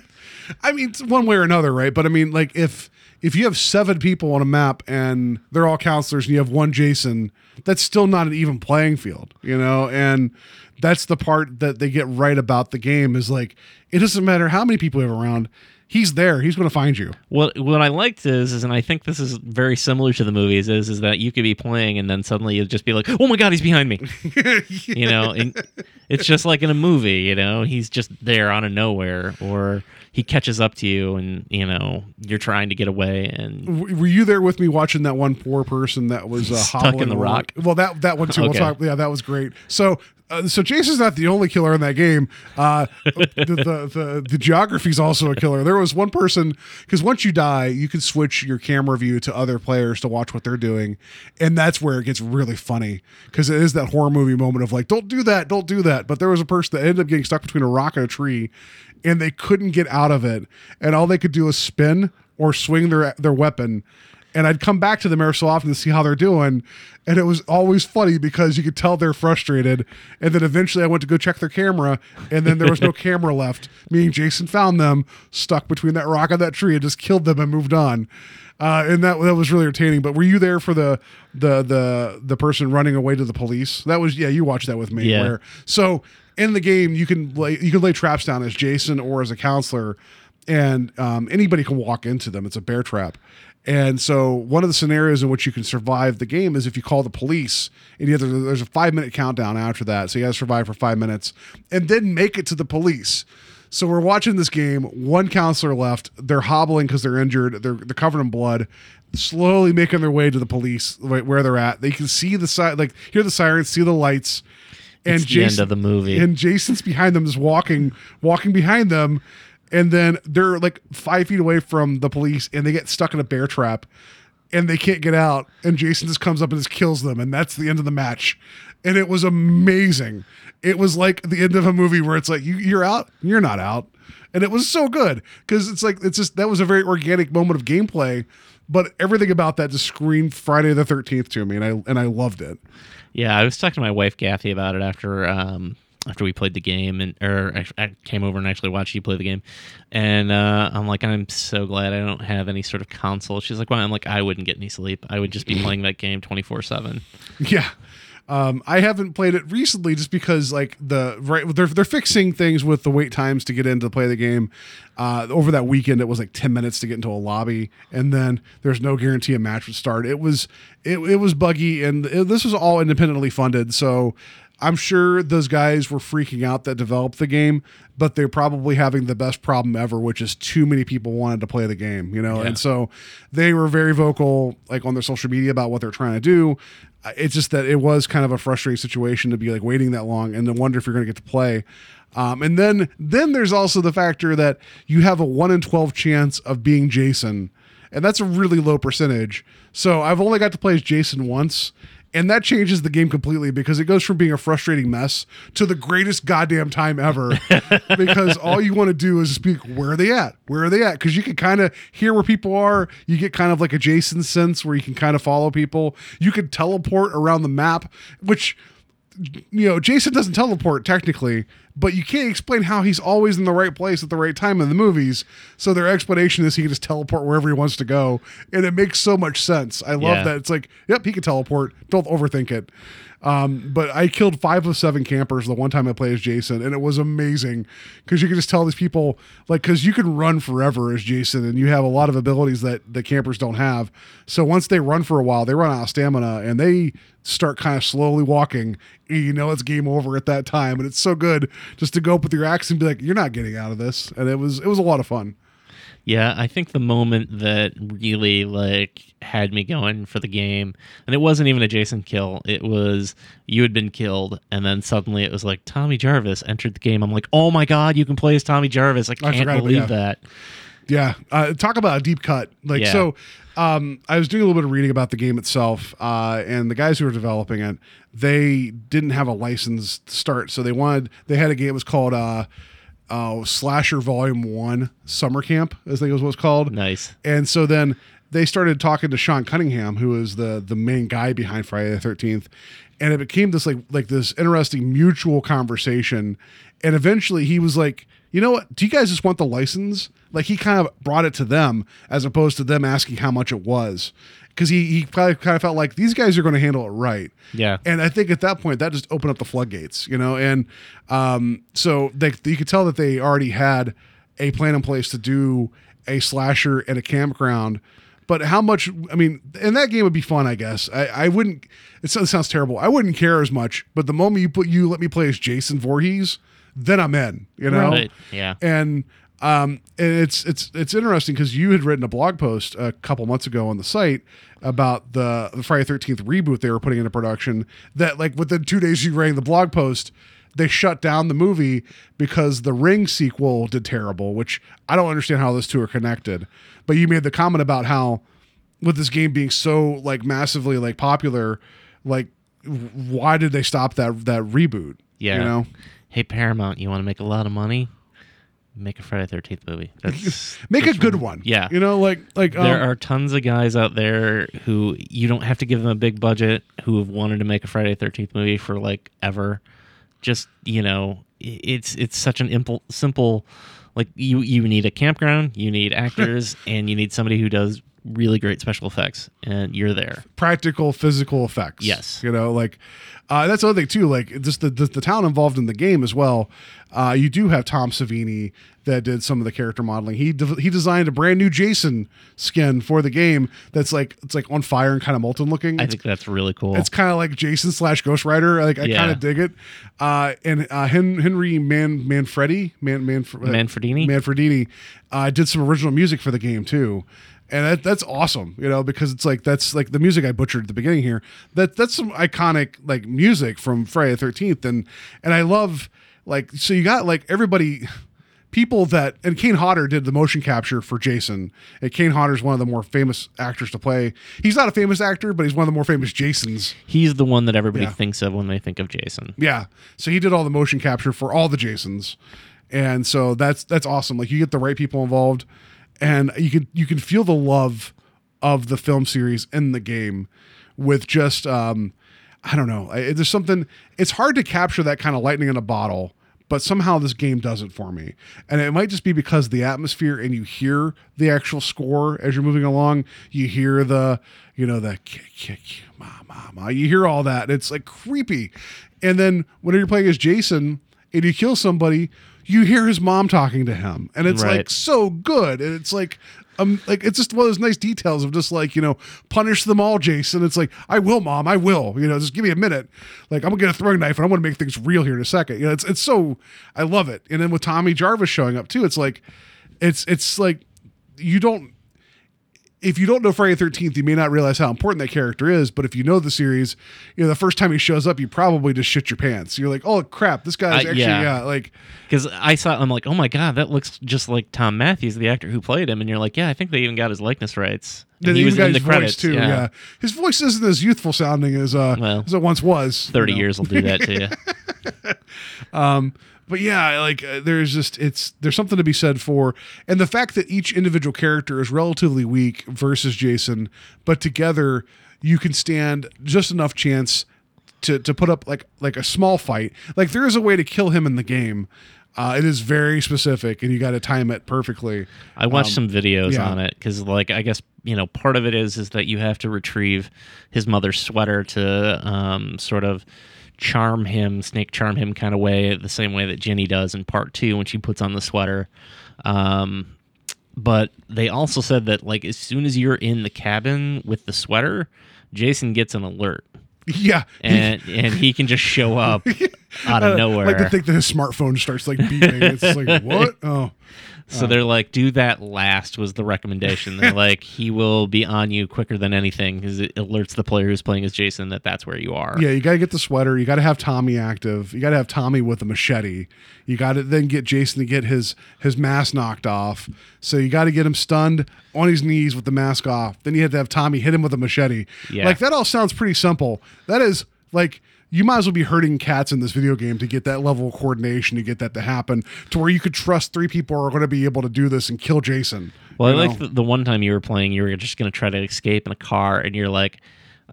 I mean, it's one way or another, right? But I mean, like if if you have seven people on a map and they're all counselors and you have one Jason, that's still not an even playing field, you know? And that's the part that they get right about the game is like it doesn't matter how many people you have around, he's there, he's going to find you. What what I liked is, is and I think this is very similar to the movies is is that you could be playing and then suddenly you'd just be like, oh my god, he's behind me, you know, and it's just like in a movie, you know, he's just there out of nowhere, or he catches up to you and you know you're trying to get away and W- Were you there with me watching that one poor person that was uh, Stuck in the rock? Well, that that one too. We'll talk. Yeah, that was great. So. Uh, so Jason's not the only killer in that game. Uh, the, the the the geography's also a killer. There was one person because once you die, you can switch your camera view to other players to watch what they're doing, and that's where it gets really funny because it is that horror movie moment of like, don't do that, don't do that. But there was a person that ended up getting stuck between a rock and a tree, and they couldn't get out of it, and all they could do was spin or swing their their weapon and I'd come back to them every so often to see how they're doing. And it was always funny because you could tell they're frustrated. And then eventually I went to go check their camera, and then there was no camera left, meaning Jason found them stuck between that rock and that tree and just killed them and moved on. Uh, and that that was really entertaining. But were you there for the the the the person running away to the police? That was yeah. You watched that with me. Yeah. Where so in the game you can lay you can lay traps down as Jason or as a counselor, and um, anybody can walk into them. It's a bear trap. And so one of the scenarios in which you can survive the game is if you call the police and you have there's a five minute countdown after that. So you have to survive for five minutes and then make it to the police. So we're watching this game. One counselor left. They're hobbling because they're injured. They're, they're covered in blood. Slowly making their way to the police where they're at. They can see the side, like hear the sirens, see the lights, and the end of the movie. And Jason's behind them, just walking, walking behind them, and then they're like five feet away from the police, and they get stuck in a bear trap, and they can't get out. And Jason just comes up and just kills them, and that's the end of the match. And it was amazing. It was like the end of a movie where it's like you, you're out, you're not out, and it was so good because it's like it's just that was a very organic moment of gameplay but everything about that just screamed Friday the Thirteenth to me, and I and I loved it. Yeah, I was talking to my wife Kathy about it after um after we played the game and or I came over and actually watched you play the game, and uh, I'm like I'm so glad I don't have any sort of console. She's like, "Why?" I'm like, I wouldn't get any sleep. I would just be playing that game 24 seven. Yeah. Um, I haven't played it recently just because like the right they're they're fixing things with the wait times to get in to play the game. Uh, over that weekend, it was like ten minutes to get into a lobby, and then there's no guarantee a match would start. It was it, it was buggy, and it- this was all independently funded, so I'm sure those guys were freaking out that developed the game, but they're probably having the best problem ever, which is too many people wanted to play the game, you know? And so they were very vocal, like on their social media about what they're trying to do. It's just that it was kind of a frustrating situation to be like waiting that long and then wonder if you're going to get to play. Um, and then, then there's also the factor that you have a one in 12 chance of being Jason, and that's a really low percentage. So I've only got to play as Jason once, and that changes the game completely because it goes from being a frustrating mess to the greatest goddamn time ever. because all you want to do is speak, where are they at? Where are they at? Because you can kind of hear where people are. You get kind of like a Jason sense where you can kind of follow people. You can teleport around the map, which you know, Jason doesn't teleport technically, but you can't explain how he's always in the right place at the right time in the movies. So their explanation is he can just teleport wherever he wants to go, and it makes so much sense. I love Yeah. that. It's like, yep, he can teleport. Don't overthink it. Um, but I killed five of seven campers the one time I played as Jason, and it was amazing because you can just tell these people like because you can run forever as Jason, and you have a lot of abilities that the campers don't have. So once they run for a while, they run out of stamina, and they start kind of slowly walking. and You know it's game over at that time, and it's so good just to go up with your axe and be like, "You're not getting out of this," and it was it was a lot of fun. Yeah, I think the moment that really like had me going for the game, and it wasn't even a Jason kill. It was you had been killed, and then suddenly it was like Tommy Jarvis entered the game. I'm like, oh my god, you can play as Tommy Jarvis! I can't forgot believe that. Yeah, uh, talk about a deep cut. Like Yeah. so, um, I was doing a little bit of reading about the game itself, uh, and the guys who were developing it, they didn't have a license to start, so they wanted they had a game. It was called uh, uh, Slasher Volume One Summer Camp, I think it was what it was called. Nice. And so then they started talking to Sean Cunningham, who is the the main guy behind Friday the Thirteenth, and it became this like like this interesting mutual conversation. And eventually, he was like, "You know what? Do you guys just want the license?" Like he kind of brought it to them as opposed to them asking how much it was, because he he probably kind of felt like these guys are going to handle it right. Yeah. And I think at that point that just opened up the floodgates, you know. And um, so they, you could tell that they already had a plan in place to do a slasher and a campground. But how much? I mean, and that game would be fun, I guess. I, I wouldn't. It sounds, sounds terrible. I wouldn't care as much. But the moment you put you let me play as Jason Voorhees, then I'm in. You know. Right, yeah. And um, and it's it's it's interesting because you had written a blog post a couple months ago on the site about the the Friday Thirteenth reboot they were putting into production. That like within two days you writing the blog post, they shut down the movie because the Ring sequel did terrible. Which I don't understand how those two are connected. But you made the comment about how with this game being so like massively like popular, like why did they stop that that reboot? Yeah. you know. Hey Paramount, you want to make a lot of money? Make a Friday Thirteenth movie. That's Make a that's good one. Yeah. You know, like like there um, are tons of guys out there who you don't have to give them a big budget who have wanted to make a Friday Thirteenth movie for like ever. Just you know, it's it's such an impl- simple. Like you you need a campground, you need actors, and you need somebody who does really great special effects, and you're there. practical physical effects. Yes. You know, like uh, that's the other thing too. Like just the, the the town involved in the game as well. Uh, you do have Tom Savini that did some of the character modeling. He de- he designed a brand new Jason skin for the game. That's like it's like on fire and kind of molten looking. I It's- think that's really cool. it's kind of like Jason slash Ghost Rider. Like I Yeah. kind of dig it. Uh, and uh, Hen- Henry Man Manfredi Man Manf- Manfredini? Manfredini uh, did some original music for the game too. And that, that's awesome, you know, because it's like that's like the music I butchered at the beginning here. That that's some iconic like music from Friday the Thirteenth, and and I love like so you got like everybody people that and Kane Hodder did the motion capture for Jason. And Kane Hodder's one of the more famous actors to play. He's not a famous actor, but he's one of the more famous Jasons. He's the one that everybody Yeah. thinks of when they think of Jason. Yeah. So he did all the motion capture for all the Jasons. And so that's that's awesome. Like you get the right people involved and you can you can feel the love of the film series in the game with just um I don't know. There's something it's hard to capture that kind of lightning in a bottle, but somehow this game does it for me. And it might just be because the atmosphere and you hear the actual score as you're moving along. You hear the, you know, the kick, kick, ma, ma, ma. You hear all that. It's like creepy. And then when you're playing as Jason and you kill somebody, you hear his mom talking to him. And it's Right. like so good. And it's like, um, like it's just one of those nice details of just like you know punish them all, Jason. It's like I will, mom, I will. You know, just give me a minute. Like I'm gonna get a throwing knife and i'm gonna make things real here in a second. You know, it's it's so I love it. And then with Tommy Jarvis showing up too, it's like it's it's like you don't if you don't know Friday the 13th, you may not realize how important that character is. But if you know the series, you know, the first time he shows up, you probably just shit your pants. You're like, oh, crap, this guy's Uh, actually, yeah. yeah, like, Because I saw, I'm like, oh my god, that looks just like Thom Mathews, the actor who played him, and you're like, yeah, I think they even got his likeness rights. And he was got in the credits too. Yeah. his voice isn't as youthful sounding as uh Well, as it once was. Thirty you know? years will do that to you. but yeah, like uh, there's just it's there's something to be said for, and the fact that each individual character is relatively weak versus Jason, but together you can stand just enough chance to to put up like like a small fight. Like there is a way to kill him in the game. Uh, it is very specific, and you got to time it perfectly. I watched some videos Um, yeah. on it because, like, I guess you know part of it is is that you have to retrieve his mother's sweater to um, sort of charm him, snake charm him, kind of way, the same way that Jenny does in part two when she puts on the sweater. Um, but they also said that like as soon as you're in the cabin with the sweater, Jason gets an alert. Yeah, And and he can just show up out of I nowhere. like to think that his smartphone starts like beeping. it's like what? Oh, So uh-huh. they're like, do that last was the recommendation. They're like, he will be on you quicker than anything because it alerts the player who's playing as Jason that that's where you are. Yeah, you got to get the sweater. You got to have Tommy active. You got to have Tommy with a machete. You got to then get Jason to get his his mask knocked off. So you got to get him stunned on his knees with the mask off. Then you have to have Tommy hit him with a machete. Yeah. Like that all sounds pretty simple. That is like you might as well be hurting cats in this video game to get that level of coordination to get that to happen to where you could trust three people are going to be able to do this and kill Jason. Well, I like the, the one time you were playing, you were just going to try to escape in a car, and you're like,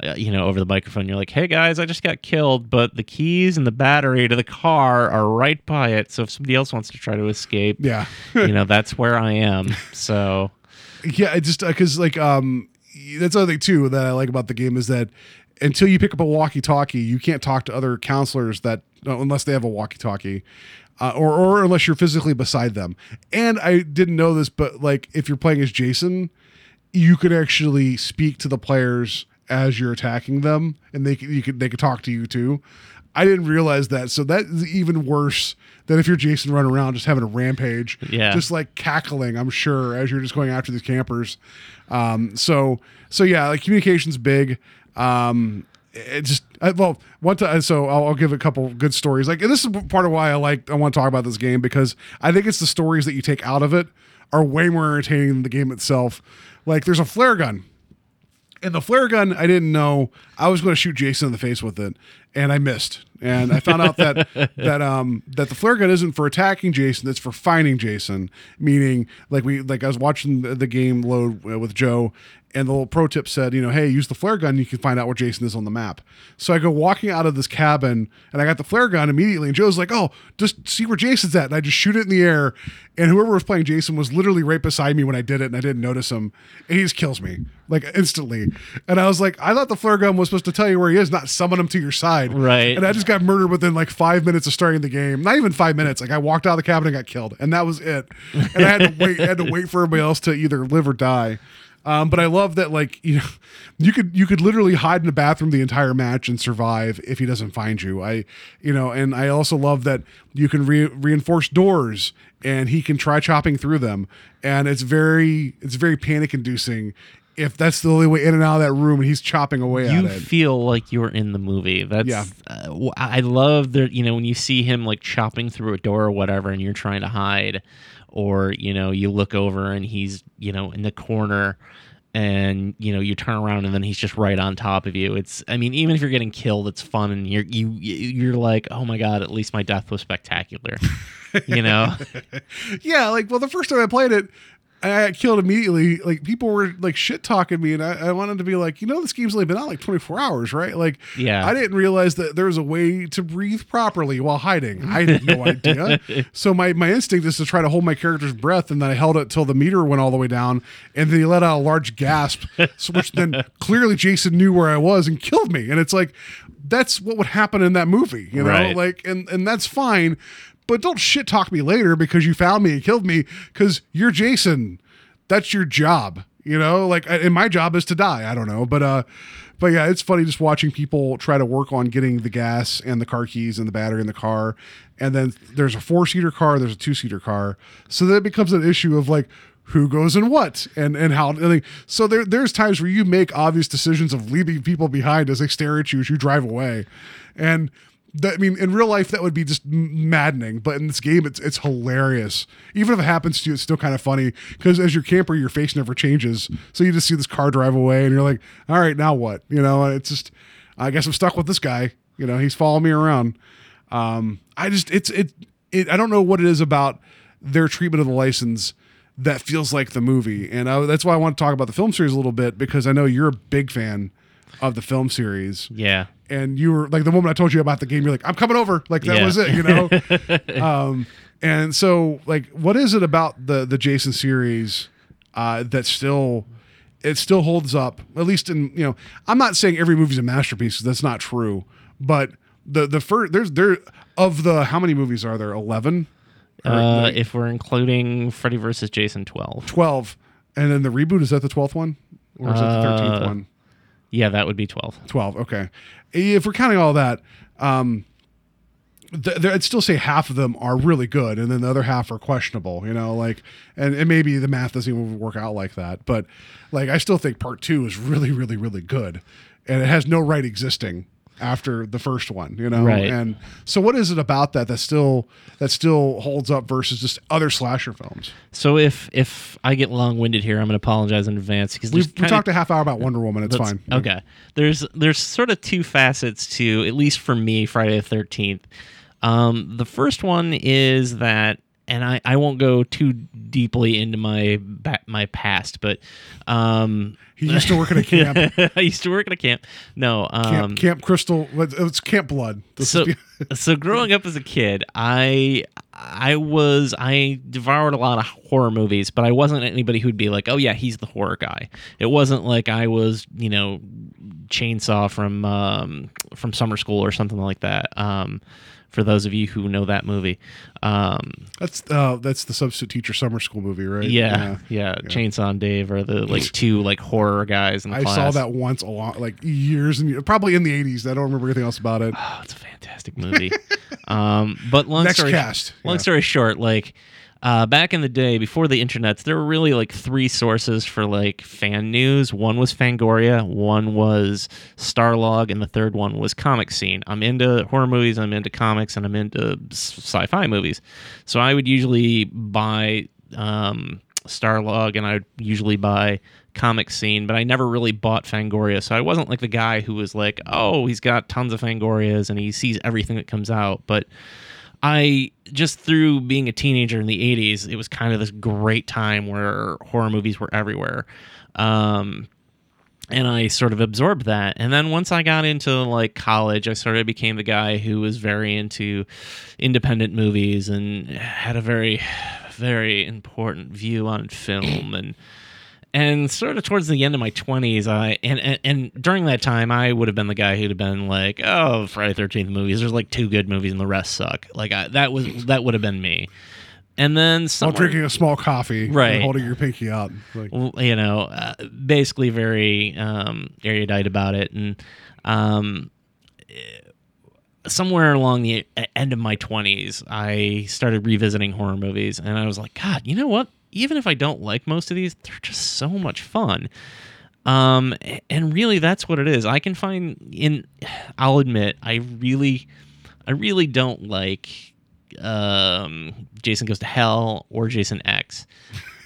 uh, you know, over the microphone, you're like, hey guys, I just got killed, but the keys and the battery to the car are right by it. So if somebody else wants to try to escape, yeah. you know, that's where I am. So. yeah, it just because like um that's the other thing too that I like about the game is that until you pick up a walkie-talkie, you can't talk to other counselors that uh, unless they have a walkie-talkie. Uh, or, or unless you're physically beside them. And I didn't know this, but like if you're playing as Jason, you could actually speak to the players as you're attacking them, and they you could they could talk to you too. I didn't realize that, so that is even worse than if you're Jason running around just having a rampage, Yeah. just like cackling. I'm sure as you're just going after these campers. Um, so so yeah, like communication's big. Um, it just I, well one time so I'll, I'll give a couple good stories like and this is part of why I like I want to talk about this game because I think it's the stories that you take out of it are way more entertaining than the game itself. Like there's a flare gun and the flare gun, I didn't know I was going to shoot Jason in the face with it, and I missed. And I found out that that um that the flare gun isn't for attacking Jason; it's for finding Jason. Meaning, like we like I was watching the, the game load uh, with Joe, and the little pro tip said, you know, hey, use the flare gun, you can find out where Jason is on the map. So I go walking out of this cabin, and I got the flare gun immediately, and Joe's like, oh, just see where Jason's at, and I just shoot it in the air, and whoever was playing Jason was literally right beside me when I did it, and I didn't notice him, and he just kills me like instantly. And I was like, I thought the flare gun was supposed to tell you where he is, not summon him to your side. Right. And I just got murdered within like five minutes of starting the game. Not even five minutes. Like I walked out of the cabin and got killed, and that was it. And I had to wait. I had to wait for everybody else to either live or die. Um, but I love that, like you know, you could you could literally hide in the bathroom the entire match and survive if he doesn't find you. I, you know, and I also love that you can re- reinforce doors and he can try chopping through them, and it's very it's very panic inducing if that's the only way in and out of that room and he's chopping away you at it. feel like you're in the movie. That's Yeah. uh, I love that you know when you see him like chopping through a door or whatever, and you're trying to hide, or you know you look over and he's you know in the corner, and you know you turn around and then he's just right on top of you. It's I mean even if you're getting killed, it's fun and you're you you're like oh my god, at least my death was spectacular, you know. yeah, like well, the first time I played it, I got killed immediately. Like people were like shit talking me, and I, I wanted to be like, you know, this game's only been out like 24 hours, right? Like, Yeah. I didn't realize that there was a way to breathe properly while hiding. I had no idea. So my my instinct is to try to hold my character's breath, and then I held it till the meter went all the way down, and then he let out a large gasp, so which then clearly Jason knew where I was and killed me. And it's like, that's what would happen in that movie, you know, Right. like, and and that's fine. But don't shit talk me later because you found me and killed me because you're Jason. That's your job, you know. Like, and my job is to die. I don't know, but uh, but yeah, it's funny just watching people try to work on getting the gas and the car keys and the battery in the car, and then there's a four seater car, there's a two seater car, so then it becomes an issue of like who goes in what and and how. and like, so there there's times where you make obvious decisions of leaving people behind as they stare at you as you drive away, and. That, I mean, in real life, that would be just maddening. But in this game, it's it's hilarious. Even if it happens to you, it's still kind of funny because as your camper, your face never changes. So you just see this car drive away, and you're like, "All right, now what?" You know, it's just, I guess I'm stuck with this guy. You know, he's following me around. Um, I just, it's it, it. I don't know what it is about their treatment of the license that feels like the movie, and I, that's why I want to talk about the film series a little bit because I know you're a big fan of the film series Yeah. And you were like the moment I told you about the game, you're like, I'm coming over. Like that Yeah. was it, you know? um, and so like, what is it about the, the Jason series, uh, that still, it still holds up at least in, you know, I'm not saying every movie's a masterpiece. That's not true, but the, the first, there's there of the, how many movies are there? 11 Uh, if we're including Freddy versus Jason 12. 12. And then the reboot, is that the 12th one? Or is that the 13th Uh, one? Yeah, that would be 12. 12 okay if we're counting all that um th- i'd still say half of them are really good and then the other half are questionable you know like and, and maybe the math doesn't even work out like that but like i still think part two is really really really good and it has no right existing after the first one you know Right. and so what is it about that that still that still holds up versus just other slasher films So if if I get long winded here, I'm going to apologize in advance because we talked a half hour about wonder woman it's fine Okay. There's there's sort of two facets to at least for me Friday the Thirteenth. Um, the first one is that, and I, I won't go too deeply into my my past, but um, he used to work at a camp. I used to work at a camp. No, um, camp, camp crystal it's camp blood. This so so growing up as a kid i i was i devoured a lot of horror movies but i wasn't anybody who'd be like oh yeah he's the horror guy. It wasn't like i was you know chainsaw from um from summer school or something like that. Um for those of you who know that movie um That's uh that's the substitute teacher summer school movie, right? yeah yeah, chainsaw and dave are the like two like horror guys in the I class saw that once a lot, like years and years, probably in the eighties. I don't remember anything else about it. Oh, it's a fantastic movie. um, but long Next story cast, long yeah. story short, like uh, back in the day before the internets, there were really like three sources for like fan news. One was Fangoria, one was Starlog, and the third one was Comic Scene. I'm into horror movies, I'm into comics, and I'm into sci-fi movies. So I would usually buy um, Starlog, and I would usually buy comic scene, but I never really bought Fangoria. So I wasn't like the guy who was like, oh, he's got tons of Fangorias and he sees everything that comes out. But I just through being a teenager in the 80s, it was kind of this great time where horror movies were everywhere. Um, and I sort of absorbed that. And then once I got into like college, I sort of became the guy who was very into independent movies and had a very, very important view on film and and sort of towards the end of my 20s i and, and and during that time i would have been the guy who'd have been like oh friday 13th movies there's like two good movies and the rest suck like I, that was that would have been me and then While drinking a small coffee, and Right. holding your pinky out. Like, you know, uh, basically very um, erudite about it, and um, somewhere along the end of my twenties, I started revisiting horror movies, and I was like, God, you know what? Even if I don't like most of these, they're just so much fun. Um, and really, that's what it is. I can find in. I'll admit, I really, I really don't like um, Jason Goes to Hell or Jason X.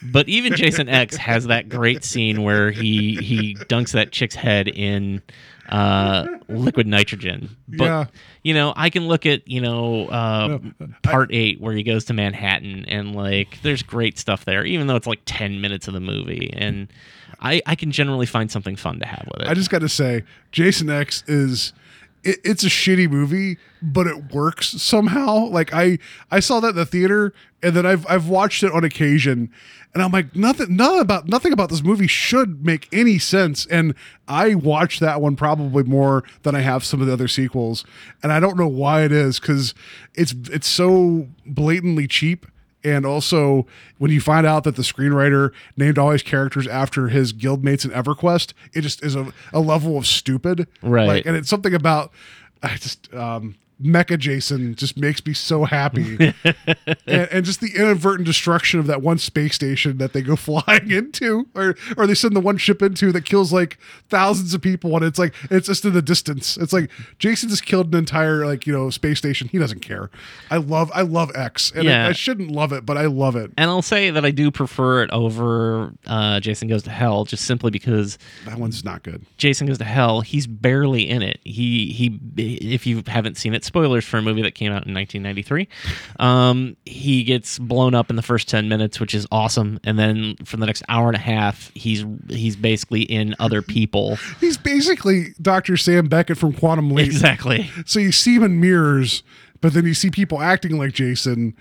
But even Jason X has that great scene where he he dunks that chick's head in uh, liquid nitrogen. But Yeah. you know, I can look at you know uh, part eight where he goes to Manhattan and like there's great stuff there, even though it's like ten minutes of the movie, and I I can generally find something fun to have with it. I just got to say, Jason X is it, it's a shitty movie, but it works somehow. Like I I saw that in the theater, and then I've I've watched it on occasion, and I'm like nothing none about nothing about this movie should make any sense. And I watched that one probably more than I have some of the other sequels, and I don't know why it is because it's it's so blatantly cheap. And also, when you find out that the screenwriter named all his characters after his guildmates in EverQuest, it just is a, a level of stupid. Right. Like, and it's something about, I just, um, Mecha Jason just makes me so happy. and, and just the inadvertent destruction of that one space station that they go flying into, or, or they send the one ship into that kills like thousands of people. And it's like, it's just in the distance. It's like Jason just killed an entire, like, you know, space station. He doesn't care. I love, I love X. And Yeah. I, I shouldn't love it, but I love it. and I'll say that I do prefer it over uh, Jason Goes to Hell, just simply because That one's not good. Jason Goes to Hell, he's barely in it. He he. If you haven't seen it, spoilers for a movie that came out in 1993. Um, he gets blown up in the first 10 minutes, which is awesome, and then for the next hour and a half, he's he's basically in other people. He's basically Dr. Sam Beckett from Quantum Leap. exactly. So you see him in mirrors, but then you see people acting like Jason.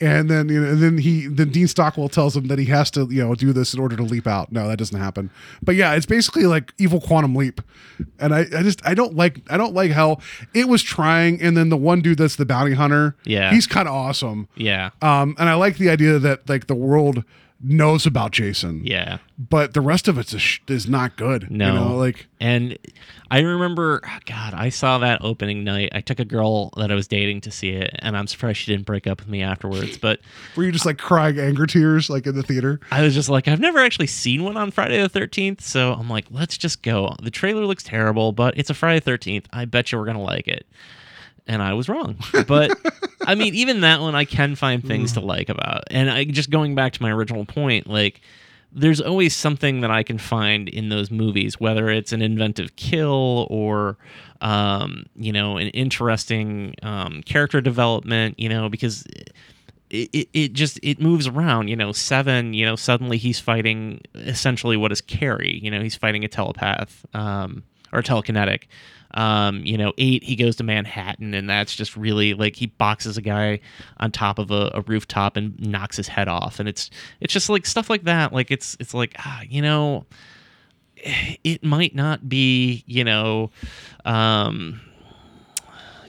And then you know, and then he then Dean Stockwell tells him that he has to you know do this in order to leap out. No, that doesn't happen. But yeah, it's basically like evil quantum leap. And I, I just I don't like I don't like how it was trying. And then the one dude that's the bounty hunter, Yeah. he's kind of awesome. Yeah. Um, and I like the idea that like the world knows about Jason. Yeah. But the rest of it's sh- is not good. No. you know, like And I remember, oh, God, I saw that opening night. I took a girl that I was dating to see it, and I'm surprised she didn't break up with me afterwards. But were you just like crying anger tears like in the theater? I was just like, I've never actually seen one on Friday the 13th. So I'm like, let's just go. The trailer looks terrible, but it's a Friday the 13th. I bet you we're going to like it. And I was wrong. But I mean, even that one I can find things to like about. And I just going back to my original point, like, there's always something that I can find in those movies, whether it's an inventive kill or, um, you know, an interesting um, character development, you know, because it, it, it just it moves around you know seven you know suddenly he's fighting essentially what is carrie you know he's fighting a telepath um or telekinetic. Um you know eight he goes to manhattan and that's just really like he boxes a guy on top of a, a rooftop and knocks his head off. And it's it's just like stuff like that. Like it's it's like ah, you know it might not be you know um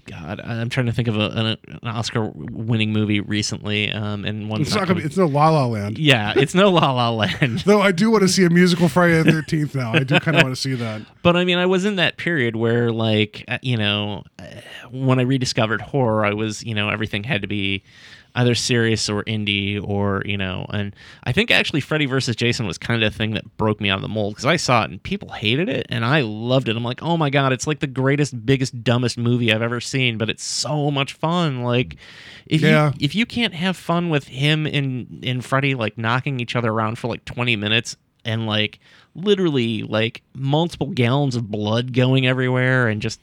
God, I'm trying to think of a, an, an Oscar-winning movie recently, um, and one. It's not gonna be. It's no La La Land. yeah, it's no La La Land, Though I do want to see a musical Friday the Thirteenth now. I do kind of want to see that. but I mean, I was in that period where, like, uh, you know, uh, when I rediscovered horror, I was, you know, everything had to be either serious or indie, or you know, and I think actually Freddy versus Jason was kind of the thing that broke me out of the mold because I saw it and people hated it, and I loved it. I'm like, oh my god, it's like the greatest, biggest, dumbest movie I've ever seen, but it's so much fun. Like, if Yeah. you if you can't have fun with him and and Freddy like knocking each other around for like 20 minutes and like literally like multiple gallons of blood going everywhere and just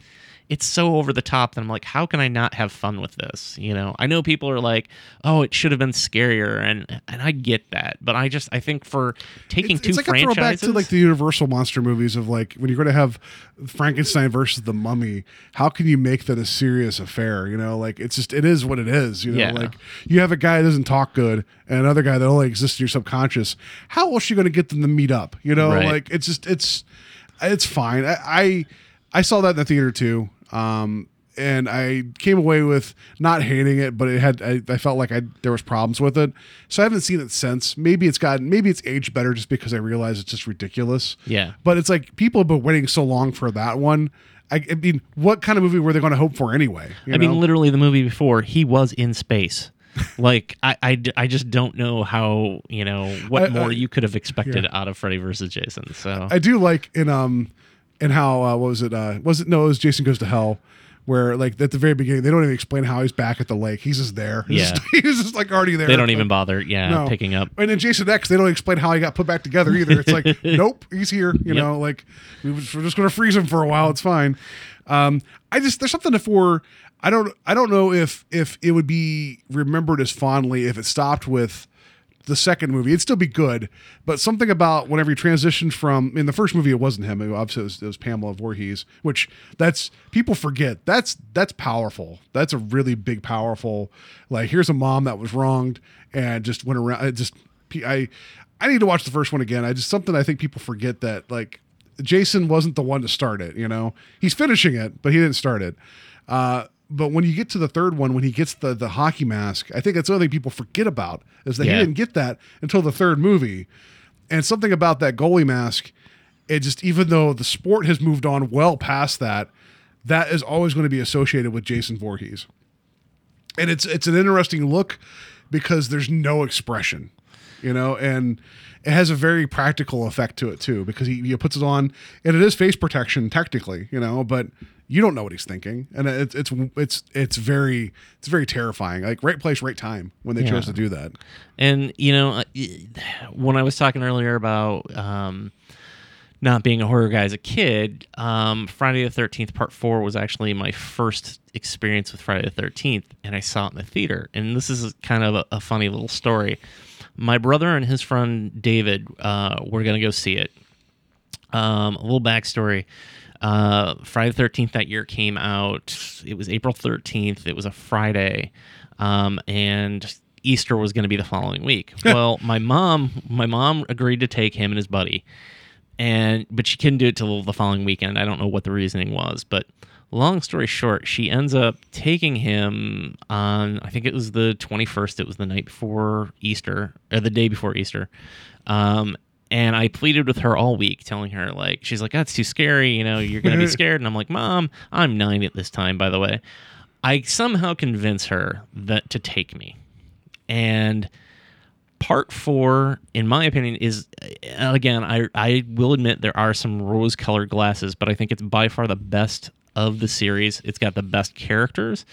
it's so over the top that I'm like, how can I not have fun with this? You know, I know people are like, oh, it should have been scarier, and and I get that, but I just I think for taking It's, two it's like a throwback to like the Universal monster movies of like when you're going to have Frankenstein versus the Mummy. How can you make that a serious affair? You know, like it's just it is what it is. You know, Yeah. like you have a guy that doesn't talk good and another guy that only exists in your subconscious. How else are you going to get them to meet up? You know, Right. like it's just it's it's fine. I, I I saw that in the theater too. Um, and I came away with not hating it, but it had I, I felt like I there was problems with it. So I haven't seen it since. Maybe it's gotten maybe it's aged better just because I realize it's just ridiculous. Yeah. But it's like people have been waiting so long for that one. I, I mean, what kind of movie were they going to hope for anyway? you I mean, literally the movie before he was in space. like I I just don't know how you know what I- more I- you could have expected out of Freddy versus Jason. So I do like in um in how uh, what was it uh was it no it was Jason Goes to Hell where like at the very beginning they don't even explain how he's back at the lake. He's just there. He's Yeah. just, he's just like already there. They don't even bother, yeah, no. picking up. And in Jason X, they don't explain how he got put back together either. It's like, nope, he's here. You Yep. know, like we- we're just going to freeze him for a while. It's fine. Um, I just there's something for I don't I don't know if if it would be remembered as fondly if it stopped with the second movie. It'd still be good, but something about whenever he transitioned from in the first movie, it wasn't him. It, obviously, it was, it was Pamela Voorhees, which that's people forget. That's that's powerful. That's a really big, powerful. Like here's a mom that was wronged and just went around. It just I I need to watch the first one again. I just something I think people forget that like Jason wasn't the one to start it. You know, he's finishing it, but he didn't start it. Uh, but when you get to the third one, when he gets the the hockey mask, I think that's the other thing people forget about is that Yeah. he didn't get that until the third movie. And something about that goalie mask, it just even though the sport has moved on well past that, that is always going to be associated with Jason Voorhees. And it's it's an interesting look because there's no expression, you know, and it has a very practical effect to it too because he, he puts it on and it is face protection technically, you know, but you don't know what he's thinking, and it's it's it's it's very it's very terrifying. Like right place, right time when they chose to do that. And you know, uh, when I was talking earlier about um, not being a horror guy as a kid, um, Friday the Thirteenth Part Four was actually my first experience with Friday the Thirteenth, and I saw it in the theater. And this is kind of a, a funny little story. My brother and his friend David uh, were going to go see it. Um, a little backstory. Uh, Friday the 13th that year came out. It was April 13th. It was a Friday. Um, and Easter was going to be the following week. well, my mom, my mom agreed to take him and his buddy. And, but she couldn't do it till the following weekend. I don't know what the reasoning was, but long story short, she ends up taking him on, I think it was the 21st. It was the night before Easter, or the day before Easter. Um, and I pleaded with her all week, telling her, like, she's like, that's too scary. You know, you're going to be scared. And I'm like, Mom, I'm nine at this time, by the way. I somehow convince her that to take me. And part four, in my opinion, is uh, again, I, I will admit there are some rose colored glasses, but I think it's by far the best of the series. It's got the best characters,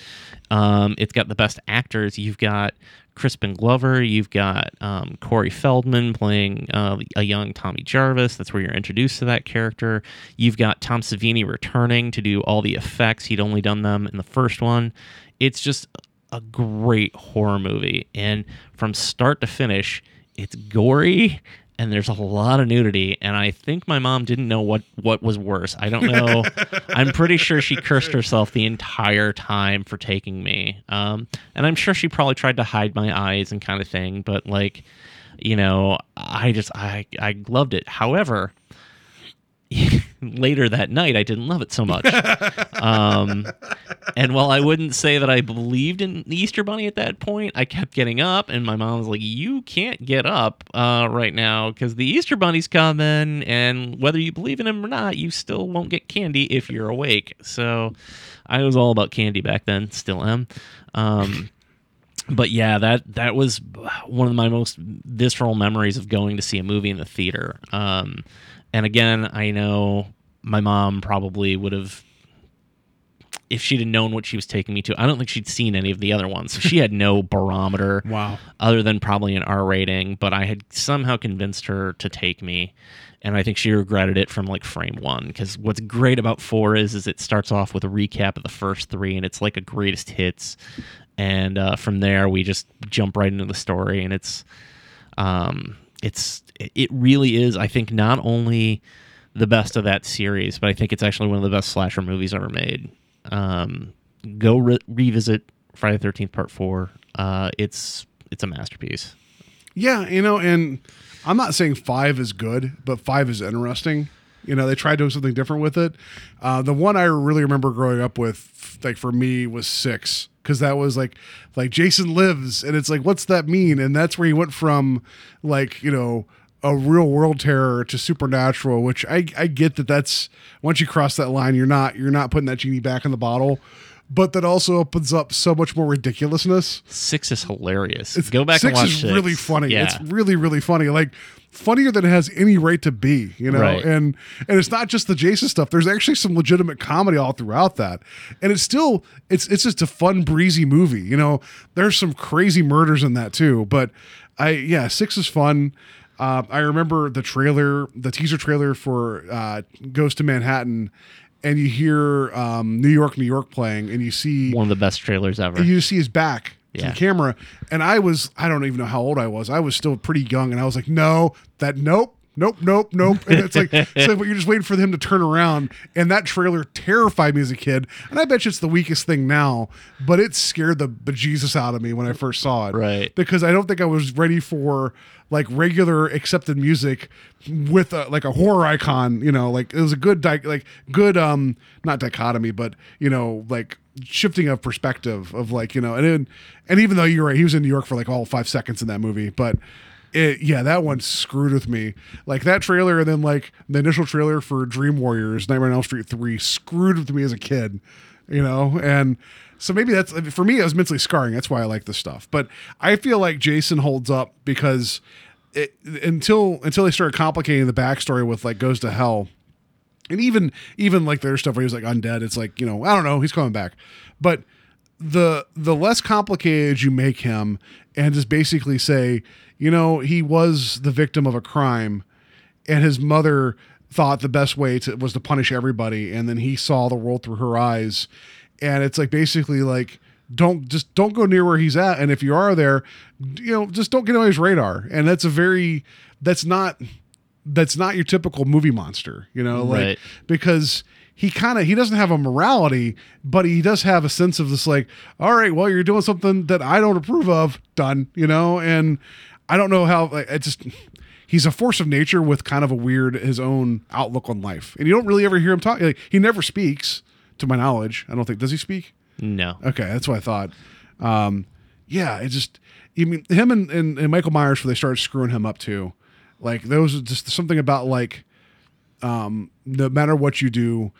um, it's got the best actors. You've got Crispin Glover, you've got um, Corey Feldman playing uh, a young Tommy Jarvis. That's where you're introduced to that character. You've got Tom Savini returning to do all the effects. He'd only done them in the first one. It's just a great horror movie. And from start to finish, it's gory and there's a lot of nudity. And I think my mom didn't know what, what was worse. I don't know. I'm pretty sure she cursed herself the entire time for taking me. Um, and I'm sure she probably tried to hide my eyes and kind of thing. But like, you know, I just, I, I loved it. However, later that night I didn't love it so much. um, and while I wouldn't say that I believed in the Easter Bunny at that point, I kept getting up, and my mom was like, "You can't get up uh, right now because the Easter Bunny's coming, and whether you believe in him or not, you still won't get candy if you're awake." So I was all about candy back then, still am. Um, but yeah, that that was one of my most visceral memories of going to see a movie in the theater. Um, and again, I know my mom probably would have, if she'd have known what she was taking me to. I don't think she'd seen any of the other ones, so she had no barometer. Wow. Other than probably an R rating, but I had somehow convinced her to take me, and I think she regretted it from like frame one. Because what's great about four is, is it starts off with a recap of the first three, and it's like a greatest hits, and uh, from there we just jump right into the story, and it's, um, it's it really is. I think not only the best of that series, but I think it's actually one of the best slasher movies ever made. Um, go re- revisit Friday Thirteenth Part Four. Uh, it's it's a masterpiece. Yeah, you know, and I'm not saying five is good, but five is interesting. You know, they tried doing something different with it. Uh, the one I really remember growing up with, like for me, was six because that was like, like Jason lives, and it's like, what's that mean? And that's where he went from, like, you know, a real world terror to supernatural. Which I I get that that's once you cross that line, you're not you're not putting that genie back in the bottle. But that also opens up so much more ridiculousness. Six is hilarious. It's, Go back six and watch is six. really funny. Yeah. It's really really funny. Like funnier than it has any right to be, you know. Right. And and it's not just the Jason stuff. There's actually some legitimate comedy all throughout that. And it's still it's it's just a fun breezy movie, you know. There's some crazy murders in that too, but I yeah, 6 is fun. Uh, I remember the trailer, the teaser trailer for uh, Ghost to Manhattan, and you hear um, New York, New York playing, and you see one of the best trailers ever. you see his back to the camera. And i was i don't even know how old i was. I was still pretty young and i was like no that nope nope nope nope. And it's like but you're just waiting for him to turn around. And that trailer terrified me as a kid. And i bet you it's the weakest thing now but it scared the bejesus out of me when i first saw it. Right. because i don't think i was ready for like regular accepted music with a, like a horror icon you know like it was a good di- like good um not dichotomy but you know like shifting of perspective of like you know and then and even though you're right he was in new york for like all five seconds in that movie but it, yeah that one screwed with me. Like that trailer and then like the initial trailer for dream warriors nightmare on elm street 3 screwed with me as a kid you know? And so maybe that's for me it was mentally scarring. That's why i like this stuff. But i feel like jason holds up because it, until until they started complicating the backstory with like goes to hell and even even like their stuff where he was like undead it's like you know i don't know he's coming back. But the the less complicated you make him and just basically say you know he was the victim of a crime and his mother thought the best way to was to punish everybody. And then he saw the world through her eyes. And it's like basically like don't just don't go near where he's at. And if you are there you know just don't get on his radar. And that's a very that's not that's not your typical movie monster you know like Right. because he kind of he doesn't have a morality but he does have a sense of this like all right well you're doing something that i don't approve of done you know and i don't know how like it just he's a force of nature with kind of a weird his own outlook on life and you don't really ever hear him talk like he never speaks to my knowledge i don't think does he speak no. Okay, that's what I thought. Um, yeah, it just I mean him and, and, and Michael Myers where they started screwing him up too. Like those are just something about like um, no matter what you do,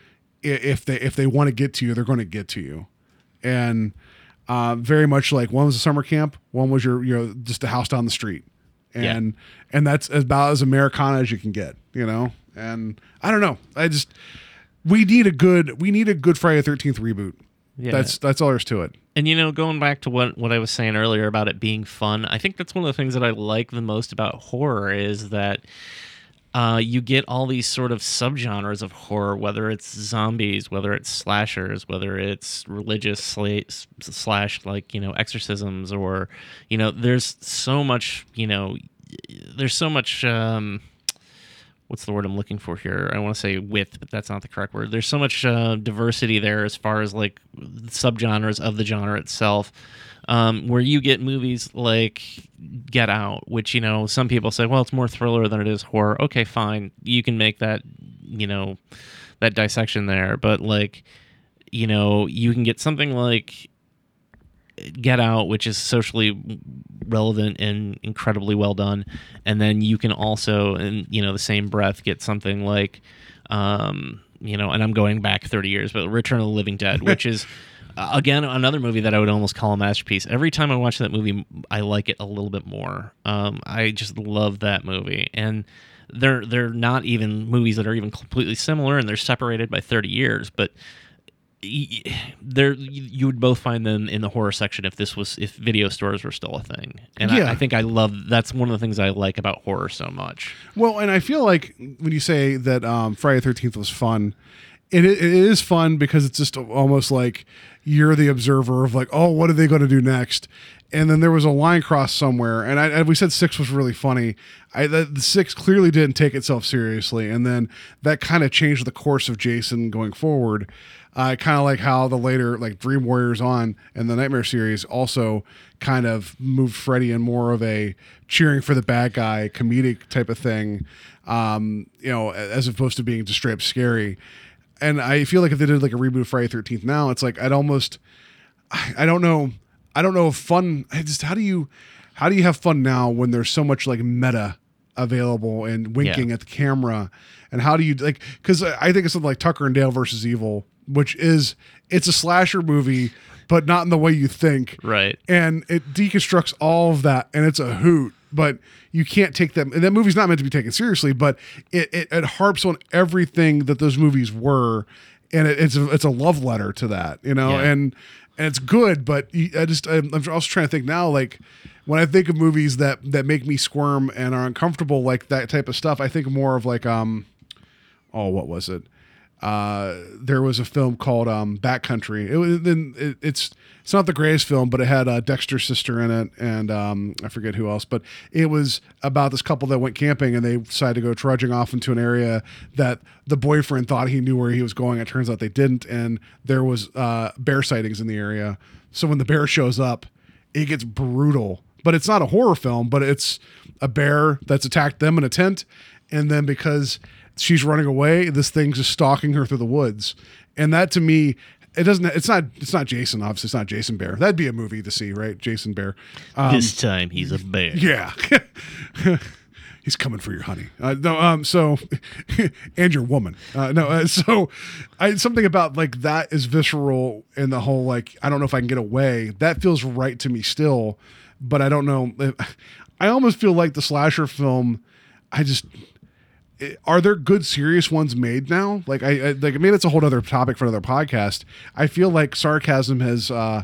if they if they want to get to you, they're going to get to you. And uh, very much like one was a summer camp, one was your you know just a house down the street, and and that's about as Americana as you can get, you know. And I don't know, I just we need a good we need a good Friday Thirteenth reboot. Yeah. That's that's all there's to it. And you know, going back to what what I was saying earlier about it being fun, I think that's one of the things that I like the most about horror is that uh, you get all these sort of subgenres of horror, whether it's zombies, whether it's slashers, whether it's religious sla- slash like you know exorcisms, or you know, there's so much you know, there's so much. Um, what's the word I'm looking for here? I want to say width, but that's not the correct word. There's so much uh, diversity there as far as like subgenres of the genre itself. Um, where you get movies like Get Out, which you know some people say, well, it's more thriller than it is horror. Okay, fine, you can make that, you know, that dissection there, but like, you know, you can get something like Get Out, which is socially relevant and incredibly well done, and then you can also, in you know, the same breath, get something like, um, you know, and I'm going back 30 years, but Return of the Living Dead, which is. Again, another movie that I would almost call a masterpiece. Every time I watch that movie, I like it a little bit more. Um, I just love that movie, and they're they're not even movies that are even completely similar, and they're separated by 30 years. But there you would both find them in the horror section if this was if video stores were still a thing and Yeah. I, I think i love that's one of the things i like about horror so much Well, and I feel like when you say that um, Friday Thirteenth was fun, it, it is fun because it's just almost like you're the observer of like, oh, what are they going to do next? And then there was a line cross somewhere, and I, we said six was really funny. I the, the six clearly didn't take itself seriously, and then that kind of changed the course of Jason going forward. Uh, kind of like how the later like Dream Warriors on and the Nightmare series also kind of moved Freddy in more of a cheering for the bad guy comedic type of thing, um, you know, as opposed to being just straight up scary. And I feel like if they did like a reboot of Friday Thirteenth now, it's like I'd almost, I I don't know, I don't know if fun. I just how do you, how do you have fun now when there's so much like meta available and winking Yeah. at the camera, and how do you like? Because I think it's something like Tucker and Dale versus Evil which is it's a slasher movie, but not in the way you think. Right. And it deconstructs all of that, and it's a hoot. But you can't take them. And that movie's not meant to be taken seriously, but it it, it harps on everything that those movies were, and it, it's a, it's a love letter to that, you know. Yeah. And and it's good, but I just I'm, I'm also trying to think now, like when I think of movies that that make me squirm and are uncomfortable, like that type of stuff. I think more of like um, oh, what was it? Uh, there was a film called um, Backcountry. It was then it, it's it's not the greatest film, but it had uh, Dexter's sister in it, and um, I forget who else. But it was about this couple that went camping and they decided to go trudging off into an area that the boyfriend thought he knew where he was going. It turns out they didn't, and there was uh, bear sightings in the area. So when the bear shows up, it gets brutal. But it's not a horror film, but it's a bear that's attacked them in a tent, and then because she's running away, this thing's just stalking her through the woods. And that to me, it doesn't. It's not. It's not Jason. Obviously, it's not Jason Bear. That'd be a movie to see, right? Jason Bear. Um, this time he's a bear. yeah. He's coming for your honey. Uh, no, um, so and your woman. Uh, no, uh, so I something about like that is visceral in the whole like I don't know if I can get away. That feels right to me still, but I don't know. I almost feel like the slasher film. I just are there good serious ones made now? Like I, I like maybe it's a whole other topic for another podcast. I feel like sarcasm has uh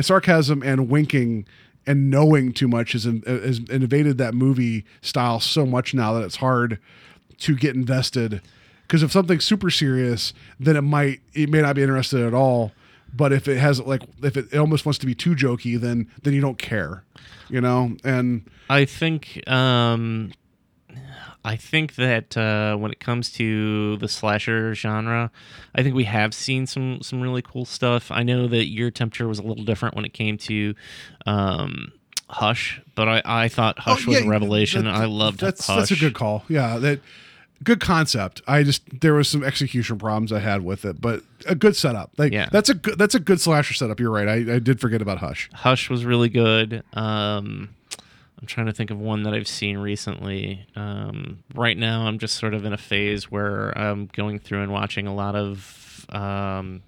sarcasm and winking and knowing too much has, has invaded that movie style so much now that it's hard to get invested. Because if something's super serious, then it might it may not be interested at all. But if it has like if it, it almost wants to be too jokey, then then you don't care, you know. And I think um I think that uh, when it comes to the slasher genre, I think we have seen some some really cool stuff. I know that your temperature was a little different when it came to um, Hush, but I, I thought Hush Oh, was a revelation. that- I loved that's Hush. that's a good call. Yeah, that good concept. I just there was some execution problems I had with it, but a good setup. Like Yeah. that's a good that's a good slasher setup. You're right. I, I did forget about Hush. Hush was really good. Um, I'm trying to think of one that I've seen recently. Um, right now, I'm just sort of in a phase where I'm going through and watching a lot of um,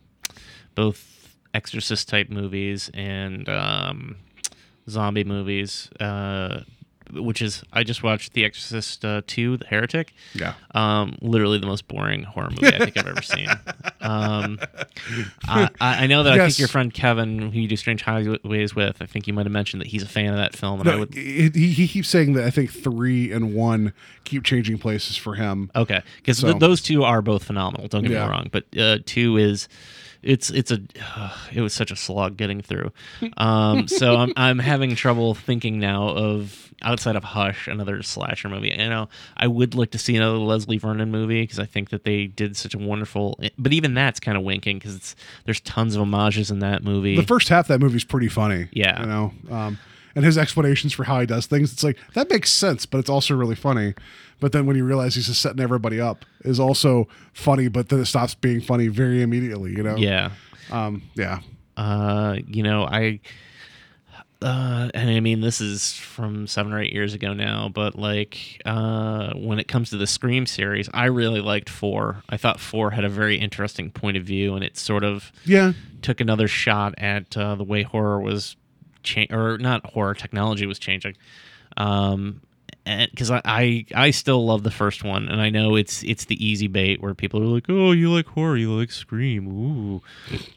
both Exorcist type movies and um, zombie movies. Uh, which is I just watched The Exorcist uh, 2, The Heretic. Yeah. Um, literally the most boring horror movie I think I've ever seen. Um, I, I know that I think your friend Kevin, who you do Strange Highways with, I think you might have mentioned that he's a fan of that film, and I No, would. he, he keeps saying that I think three and one keep changing places for him. Okay, because So- those two are both phenomenal. Don't get Yeah. me wrong, but uh, two is it's it's a it was such a slog getting through. Um, so I'm I'm having trouble thinking now of outside of Hush another slasher movie. You know, I would like to see another Leslie Vernon movie because I think that they did such a wonderful. But even that's kind of winking because it's there's tons of homages in that movie. The first half of that movie's pretty funny. Yeah. you know, um, and his explanations for how he does things, it's like that makes sense, but it's also really funny. But then when you realize he's just setting everybody up, is also funny, but then it stops being funny very immediately. You know. yeah. Um. Yeah. uh you know i uh and i mean this is from seven or eight years ago now but like uh when it comes to the scream series i really liked four i thought four had a very interesting point of view and it sort of Yeah. took another shot at uh, the way horror was cha- or not horror technology was changing um because I, I I still love the first one, and I know it's it's the easy bait where people are like, "Oh, you like horror, you like Scream, ooh,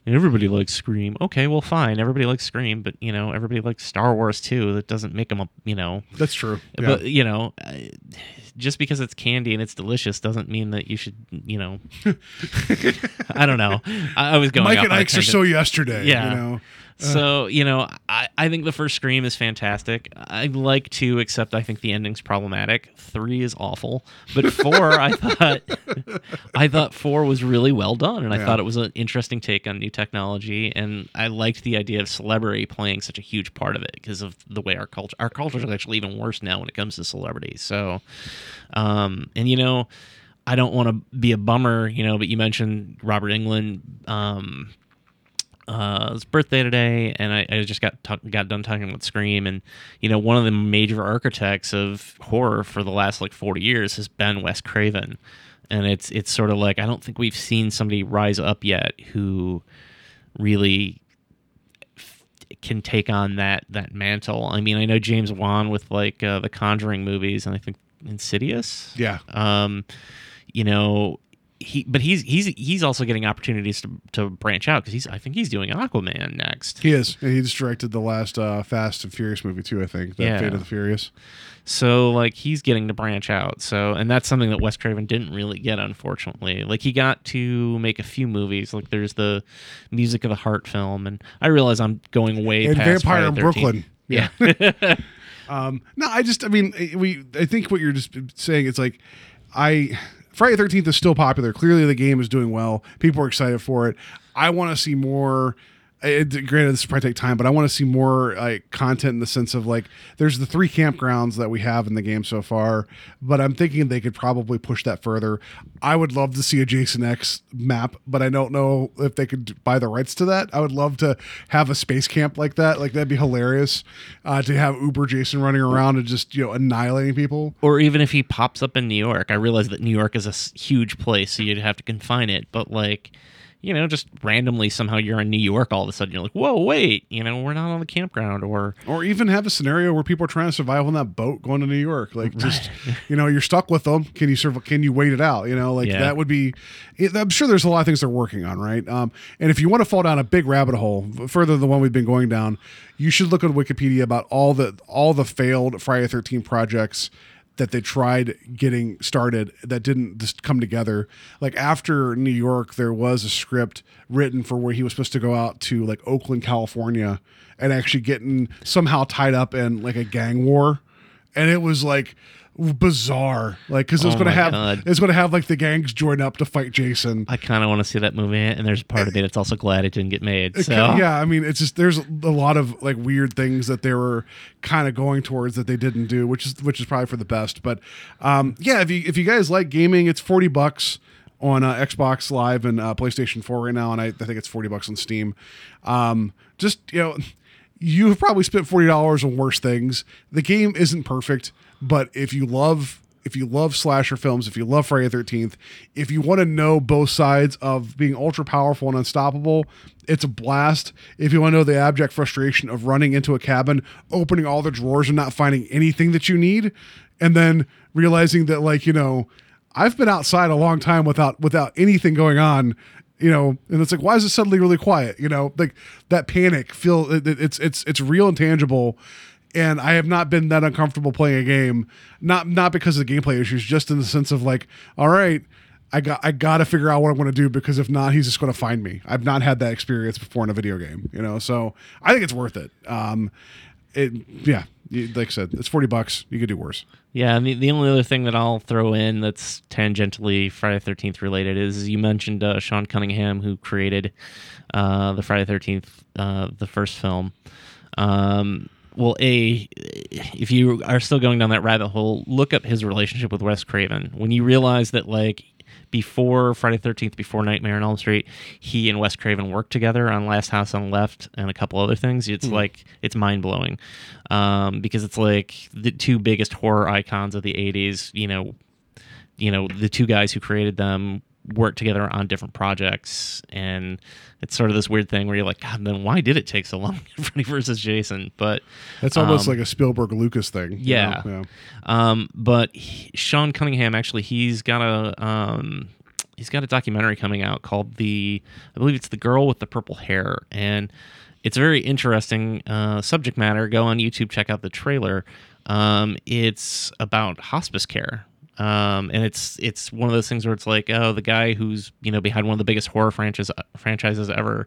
everybody likes Scream." Okay, well, fine, everybody likes Scream, but you know, everybody likes Star Wars too. That doesn't make them a you know, That's true. Yeah. but you know, uh, just because it's candy and it's delicious doesn't mean that you should you know. I don't know. I, I was going. Mike and Ike's are so yesterday. Yeah. You know. So you know, I, I think the first Scream is fantastic. I like two, except I think the ending's problematic. Three is awful, but four, I thought, I thought four was really well done, and I Yeah. thought it was an interesting take on new technology, and I liked the idea of celebrity playing such a huge part of it because of the way our culture, our culture is actually even worse now when it comes to celebrities. So, um, and you know. I don't want to be a bummer, you know, but you mentioned Robert Englund. Um, uh, his birthday today, and I, I just got got done talking about Scream, and you know one of the major architects of horror for the last like forty years has been Wes Craven, and it's it's sort of like I don't think we've seen somebody rise up yet who really f- can take on that that mantle. I mean, I know James Wan with like uh, the Conjuring movies, and I think Insidious. Yeah. Um, you know, he but he's he's he's also getting opportunities to to branch out because he's I think he's doing Aquaman next. He is. And he just directed the last uh, Fast and Furious movie too. I think. The Yeah. Fate of the Furious. So like he's getting to branch out. So and that's something that Wes Craven didn't really get, unfortunately. Like he got to make a few movies. Like there's the Music of the Heart film, and I realize I'm going way And past Vampire in Friday the 13th. Brooklyn. Yeah. Um, no, I just, I mean, we, I think what you're just saying, it's like, I, Friday 13th is still popular. Clearly, the game is doing well. People are excited for it. I want to see more. It, granted, this probably take time, but I want to see more like content in the sense of like, there's the three campgrounds that we have in the game so far, but I'm thinking they could probably push that further. I would love to see a Jason X map, but I don't know if they could buy the rights to that. I would love to have a space camp like that. Like that'd be hilarious uh, to have Uber Jason running around and just you know annihilating people. or even if he pops up in New York. I realize that New York is a huge place, so you'd have to confine it. But like, you know, just randomly somehow you're in New York all of a sudden. You're like, whoa, wait, you know, we're not on the campground, or Or even have a scenario where people are trying to survive on that boat going to New York. Like just you know you're stuck with them. Can you survive? Can you wait it out? You know like Yeah. that would be. I'm sure there's a lot of things they're working on, right? Um, and if you want to fall down a big rabbit hole further than the one we've been going down, you should look on Wikipedia about all the all the failed Friday 13 projects that they tried getting started that didn't just come together. Like after New York, there was a script written for where he was supposed to go out to like Oakland, California, and actually getting somehow tied up in like a gang war, and it was like bizarre, like because it's Oh going to my have God. it's going to have like the gangs join up to fight Jason. I kind of want to see that movie. And there's a part of me that's also glad it didn't get made. It So ki- yeah, I mean, it's just there's a lot of like weird things that they were kind of going towards that they didn't do, which is which is probably for the best. But um, yeah, if you if you guys like gaming, it's forty bucks on uh, Xbox Live and uh, PlayStation Four right now, and I, I think it's forty bucks on Steam. Um, just you know, you've probably spent forty dollars on worse things. The game isn't perfect, but if you love if you love slasher films, if you love Friday the 13th, if you want to know both sides of being ultra powerful and unstoppable, it's a blast. If you want to know the abject frustration of running into a cabin, opening all the drawers and not finding anything that you need, and then realizing that, like, you know, I've been outside a long time without without anything going on you know and it's like why is it suddenly really quiet you know like that panic feel it, it- it's it's it's real and tangible and i have not been that uncomfortable playing a game not not because of the gameplay issues just in the sense of like all right i got i gotta figure out what i'm going to do because if not he's just going to find me. I've not had that experience before in a video game you know? So i think it's worth it. Um it yeah like i said it's 40 bucks. You could do worse. Yeah, the, the only other thing that I'll throw in that's tangentially Friday 13th related is you mentioned uh, Sean Cunningham, who created uh, the Friday 13th, uh, the first film. Um, well, A, if you are still going down that rabbit hole, look up his relationship with Wes Craven. When you realize that, like, before Friday 13th, before Nightmare on Elm Street, he and Wes Craven worked together on Last House on the Left and a couple other things. It's like, it's mind blowing um, because it's like the two biggest horror icons of the 80s, you know, you know, the two guys who created them worked together on different projects. And it's sort of this weird thing where you're like, God, then why did it take so long? Freddy versus Jason. But that's almost Um, like a spielberg lucas thing you yeah. Um, but he, Sean Cunningham actually he's got a um, he's got a documentary coming out called the I believe it's the girl with the purple hair and it's a very interesting uh, subject matter. Go on YouTube, check out the trailer. Um, it's about hospice care. Um, and it's it's one of those things where it's like, oh, the guy who's you know behind one of the biggest horror franchise franchises ever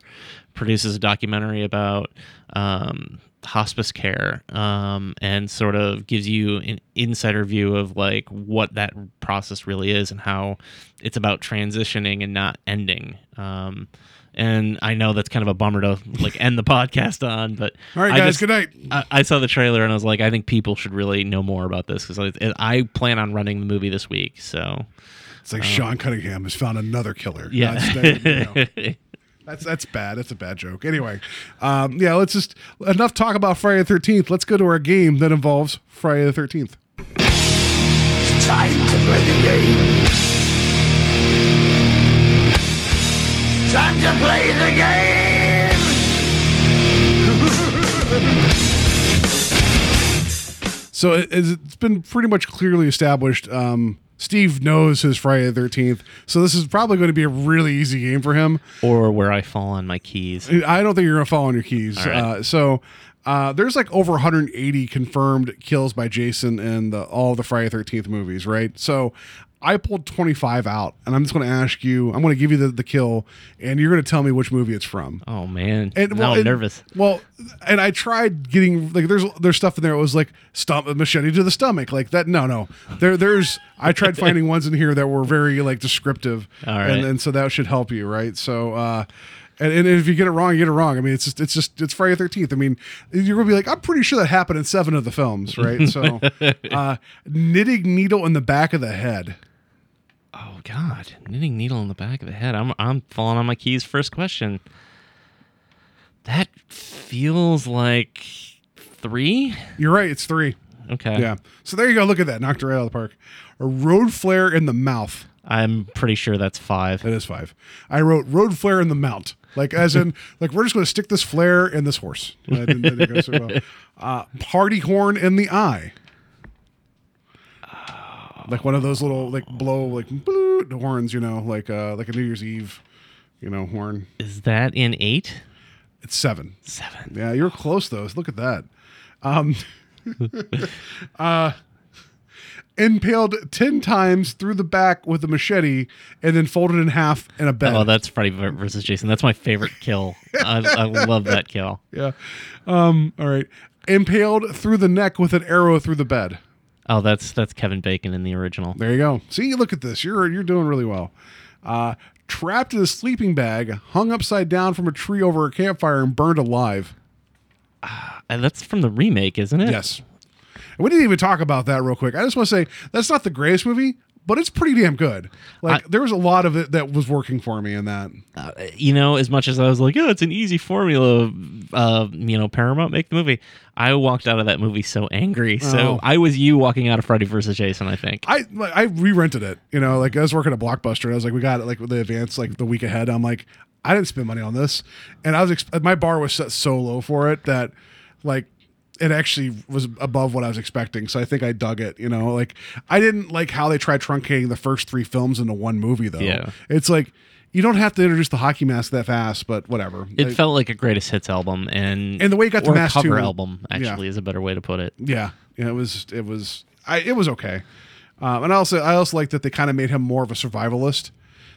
produces a documentary about um, hospice care um, and sort of gives you an insider view of like what that process really is and how it's about transitioning and not ending. Um, and I know that's kind of a bummer to like end the podcast on, but all right I guys just- good night I, I saw the trailer and I was like, I think people should really know more about this because I, I plan on running the movie this week. So It's like Sean Cunningham has found another killer. Yeah, That's, that- you know, that's that's bad. That's a bad joke. Anyway, um, yeah, let's just enough talk about Friday the Thirteenth. Let's go to our game that involves Friday the Thirteenth. Time to play the game. Time to play the game! So it, it's been pretty much clearly established. Um, Steve knows his Friday the Thirteenth, so this is probably going to be a really easy game for him. Or where I fall on my keys. I don't think you're going to fall on your keys. All right. Uh, so uh, there's like over 180 confirmed kills by Jason in the, all the Friday the 13th movies, right? So I pulled 25 out, and I'm just going to ask you. I'm going to give you the, the kill, and you're going to tell me which movie it's from. Oh man, And now I'm and- nervous. Well, and I tried getting like there's there's stuff in there. It was like stomach machete to the stomach, like that. No, no. There there's I tried finding ones in here that were very like descriptive, All right. and and so that should help you, right? So. uh and, and if you get it wrong, you get it wrong. I mean, it's just, it's just, it's Friday Thirteenth. I mean, you're gonna be like, I'm pretty sure that happened in seven of the films, right? So, uh, knitting needle in the back of the head. Oh God, knitting needle in the back of the head. I'm I'm falling on my keys. First question. That feels like three. You're right. It's three. Okay. Yeah. So there you go. Look at that. Knocked it right out of the park. A road flare in the mouth. I'm pretty sure that's five. That is five. I wrote road flare in the mount. Like as in, like we're just going to stick this flare in this horse. Didn't- didn't so well. Uh, party horn in the eye. Like one of those little like blow like bloop horns, you know, like uh like a New Year's Eve, you know, horn. Is that in eight? It's seven. Seven. Yeah, you're close though. Look at that. Um, uh, impaled ten times through the back with a machete, and then folded in half in a bed. Oh, that's Freddy versus Jason. That's my favorite kill. I, I love that kill. Yeah. Um, all right. Impaled through the neck with an arrow through the bed. Oh, that's that's Kevin Bacon in the original. There you go. See, look at this. You're you're doing really well. Uh, trapped in a sleeping bag, hung upside down from a tree over a campfire, and burned alive. Uh, that's from the remake, isn't it? Yes. We didn't even talk about that real quick. I just want to say that's not the greatest movie, but it's pretty damn good. Like I- there was a lot of it that was working for me in that. Uh, you know, as much as I was like, "Oh, it's an easy formula," uh, you know, Paramount make the movie. I walked out of that movie so angry. So Oh. I was you walking out of Freddy versus Jason. I think. I I re-rented it. You know, like I was working at Blockbuster, and I was like, we got it like with the advance like the week ahead. I'm like, I didn't spend money on this, and I was ex- my bar was set so low for it that like it actually was above what I was expecting. So I think I dug it. You know, like I didn't like how they tried truncating the first three films into one movie though. Yeah. it's like. You don't have to introduce the hockey mask that fast, but whatever. It Like, felt like a greatest hits album, and And the way it got a Mass cover too, album yeah. actually is a better way to put it. Yeah, yeah, it was it was I it was okay, um, and I also I also like that they kind of made him more of a survivalist,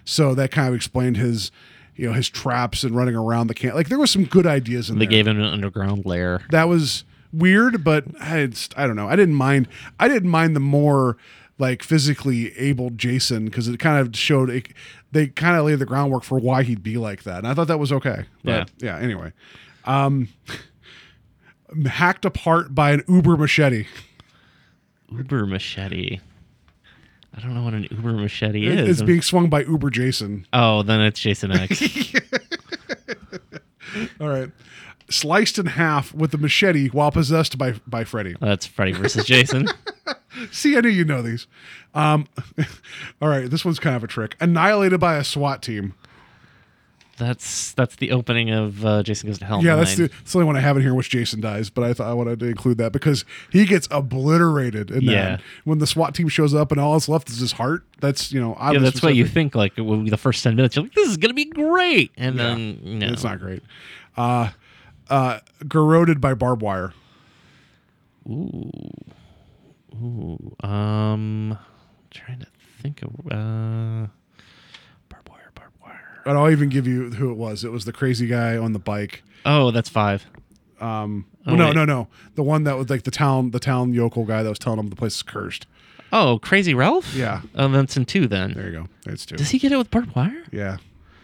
so that kind of explained his you know his traps and running around the camp. Like there was some good ideas in They there. gave him an underground lair. that was weird, but I I don't know. I didn't mind. I didn't mind the more like physically able Jason because it kind of showed it, they kind of laid the groundwork for why he'd be like that, and I thought that was okay. But, yeah. Anyway, um, hacked apart by an Uber machete. Uber machete. I don't know what an Uber machete It- is. It's being swung by Uber Jason. oh, then it's Jason X. All right. Sliced in half with the machete while possessed by by Freddy. That's Freddy versus Jason. See, I knew you know these. Um, all right, this one's kind of a trick. Annihilated by a SWAT team. That's that's the opening of uh, Jason Goes to Hell. Yeah, that's the, that's the only one I have in here in which Jason dies, but I thought I wanted to include that because he gets obliterated in Yeah. that. When the SWAT team shows up and all that's left is his heart, that's, you know, yeah, that's what you think. Like it will be the first ten minutes, you're like, "This is gonna be great," and then no, It's not great. Uh, uh, garroted by barbed wire. Ooh, ooh. Um, trying to think of uh, barbed wire, barbed wire. And I'll even give you who it was. It was the crazy guy on the bike. Oh, that's five. Um, Oh, well, no, wait. no, no. The one that was like the town, the town yokel guy that was telling him the place is cursed. Oh, Crazy Ralph. Yeah. Oh, that's in two then. There you go. That's two. Does he get it with barbed wire? Yeah,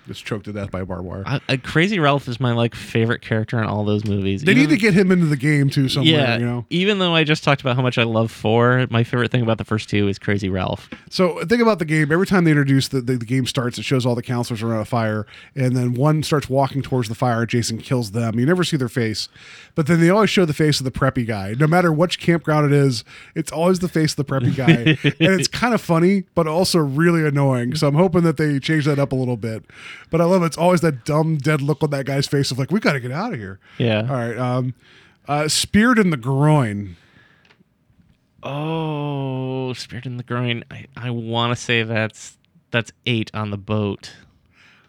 just choked to death by barbed wire. I, I, Crazy Ralph is my like favorite character in all those movies. they Even- need to get him into the game too somewhere. yeah, You know. even though I just talked about how much I love four, my favorite thing about the first two is Crazy Ralph. So think about the game. Every time they introduce the, the, the game starts, it shows all the counselors around a fire, and then one starts walking towards the fire. Jason kills them. You never see their face, but then they always show the face of the preppy guy. No matter which campground it is, it's always the face of the preppy guy, and it's kind of funny, but also really annoying. So I'm hoping that they change that up a little bit. But I love it. it's always that dumb dead look on that guy's face of like we got to get out of here. Yeah. All right. Um, uh, speared in the groin. Oh, Spirit in the Groin. I, I want to say that's that's eight on the boat.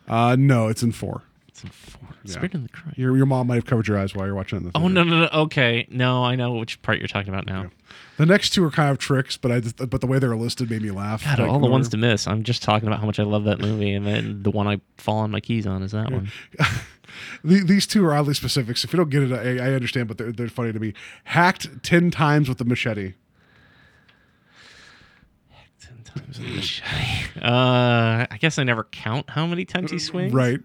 Uh, no, it's in four. It's in four. Spirit in the Groin. Your your mom might have covered your eyes while you're watching it. In the Oh no no no. Okay, no, I know which part you're talking about now. The next two are kind of tricks, but I just, but the way they're listed made me laugh. God, Like, all the ones to miss. I'm just talking about how much I love that movie, and then the one I fall on my keys on is that one. These two are oddly specific. So if you don't get it, I, I understand, but they're, they're funny to me. Hacked ten times with a machete. Hacked Ten times with a machete. Uh, I guess I never count how many times he swings. Right.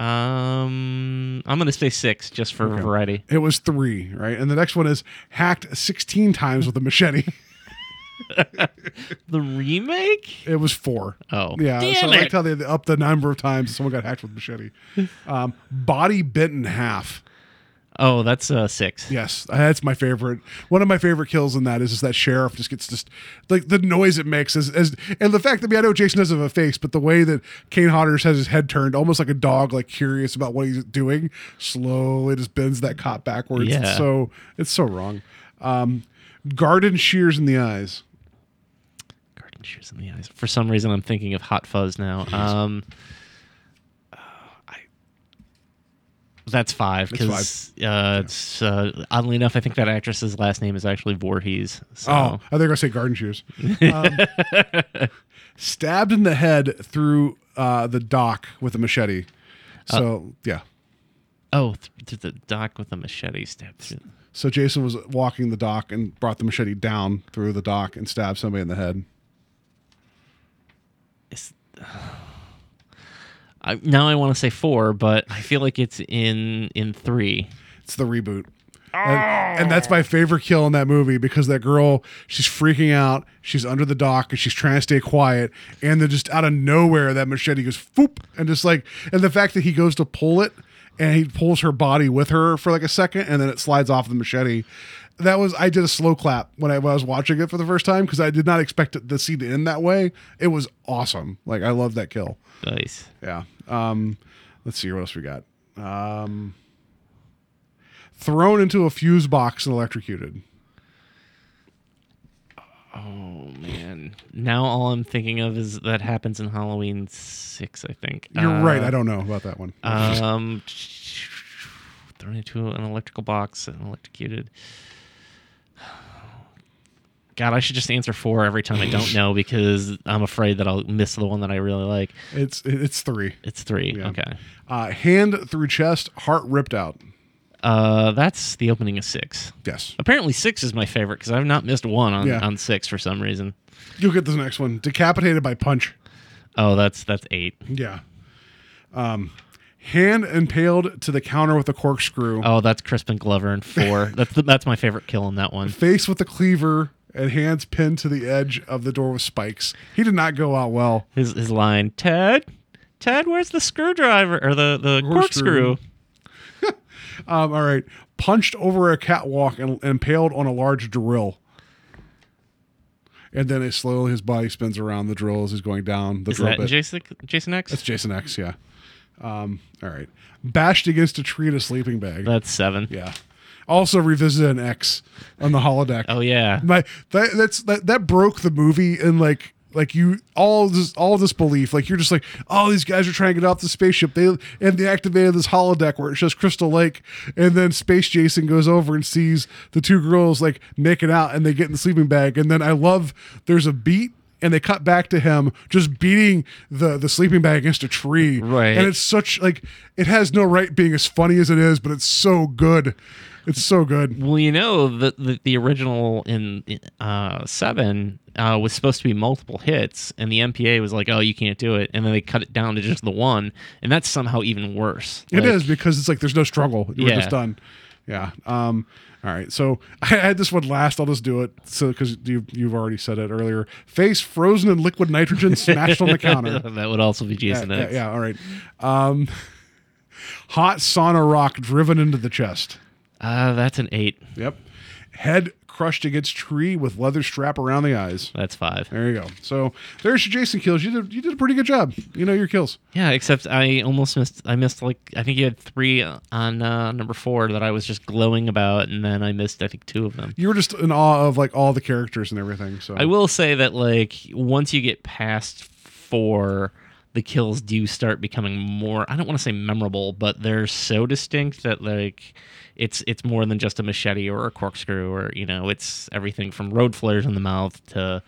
Um, I'm gonna say six just for variety. It was three, right? And the next one is hacked 16 times with a machete. The remake? It was four. Oh, Yeah. damn so I it. liked how they upped the number of times someone got hacked with a machete. Um, body bent in half. Oh, that's uh six. Yes, that's my favorite. One of my favorite kills in that is just that sheriff just gets just like the noise it makes as, as and the fact that I, mean, I know Jason doesn't have a face, but the way that Kane Hodder has his head turned, almost like a dog, like curious about what he's doing, slowly just bends that cop backwards. It's Yeah. so it's so wrong. Um, garden shears in the eyes. Garden shears in the eyes. For some reason, I'm thinking of Hot Fuzz now. Um, uh, I. That's five because uh, it's uh, oddly enough, I think that actress's last name is actually Voorhees. So. Oh, I think I was say garden shears. Um, stabbed in the head through uh, the dock with a machete. So yeah. Oh, th- th- the dock with a machete stabbed through. So Jason was walking the dock and brought the machete down through the dock and stabbed somebody in the head. It's, I, now I want to say four, but I feel like it's in in three. It's the reboot. And, and that's my favorite kill in that movie because that girl, she's freaking out. She's under the dock and she's trying to stay quiet. And then just out of nowhere, that machete goes foop. And just like, and the fact that he goes to pull it and he pulls her body with her for like a second and then it slides off the machete. That was, I did a slow clap when I, when I was watching it for the first time because I did not expect it, the scene to end that way. It was awesome. Like, I love that kill. Nice. Yeah. Um, let's see what else we got. Um, thrown into a fuse box and electrocuted. Oh man! Now all I'm thinking of is that happens in Halloween six. I think You're Uh, right. I don't know about that one. Um, thrown into an electrical box and electrocuted. God, I should just answer four every time I don't know because I'm afraid that I'll miss the one that I really like. it's it's three. It's three. Yeah. Okay. Uh, hand through chest, heart ripped out. Uh, that's the opening of six. Yes. Apparently, six is my favorite because I've not missed one on, Yeah. on six for some reason. You'll get this next one. Decapitated by punch. Oh, that's that's eight. Yeah. Um, hand impaled to the counter with a corkscrew. Oh, that's Crispin Glover in four. that's the, that's my favorite kill in that one. Face with a cleaver and hands pinned to the edge of the door with spikes. He did not go out well. His his line, Ted, Ted, where's the screwdriver or the the Corkscrew. Um, all right. Punched over a catwalk and, and impaled on a large drill. And then it slowly his body spins around the drill as he's going down the Is drill that bit. Jason Jason X? That's Jason X, yeah. Um, all right. Bashed against a tree in a sleeping bag. That's seven. yeah. Also revisited an X on the holodeck. Oh yeah. My that that's that, that broke the movie and like like you all this all this belief like you're just like oh these guys are trying to get off the spaceship they and they activated this holodeck where it shows Crystal Lake and then Space Jason goes over and sees the two girls like making out and they get in the sleeping bag and then I love there's a beat and they cut back to him just beating the the sleeping bag against a tree Right. and it's such like it has no right being as funny as it is but it's so good it's so good Well, you know the the, the original in uh, seven uh, was supposed to be multiple hits, and the MPA was like, "Oh, you can't do it," and then they cut it down to just the one, and that's somehow even worse. It Like, is because it's like there's no struggle. We're Yeah. just done. Yeah. Um. All right. So I had this one last. I'll just do it. So because you you've already said it earlier. Face frozen in liquid nitrogen smashed on the counter. that would also be Yeah, Jason yeah, X. yeah. All right. Um. Hot sauna rock driven into the chest. Uh, that's an eight. Yep. head crushed against tree with leather strap around the eyes. That's five. There you go. So there's your Jason kills. You did you did a pretty good job. You know your kills. Yeah, except I almost missed. I missed like I think you had three on uh, number four that I was just glowing about, and then I missed I think two of them. You were just in awe of like all the characters and everything. So I will say that like once you get past four, the kills do start becoming more. I don't want to say memorable, but they're so distinct that like it's it's more than just a machete or a corkscrew or you know it's everything from road flares in the mouth to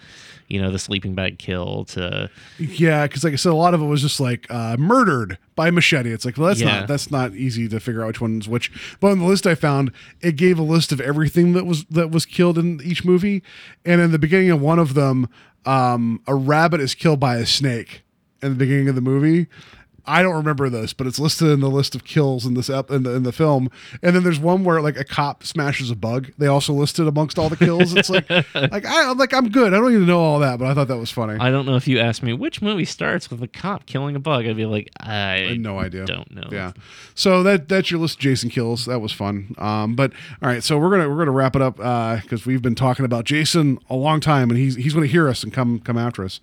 you know the sleeping bag kill to Yeah, because like I said, a lot of it was just like uh, murdered by machete. It's like, well, that's Yeah. not that's not easy to figure out which one's which. But on the list I found, it gave a list of everything that was that was killed in each movie, and in the beginning of one of them, um, a rabbit is killed by a snake in the beginning of the movie. I don't remember this, but it's listed in the list of kills in this ep- in the in the film. And then there's one where like a cop smashes a bug. They also listed amongst all the kills. It's like like I, I'm like I'm good. I don't even know all that, but I thought that was funny. I don't know if you asked me which movie starts with a cop killing a bug, I'd be like, I, had no idea. Don't know. Yeah. So that that's your list of Jason kills. That was fun. Um, but all right, so we're gonna we're gonna wrap it up because we've been talking about Jason a long time, and he's he's gonna hear us and come come after us.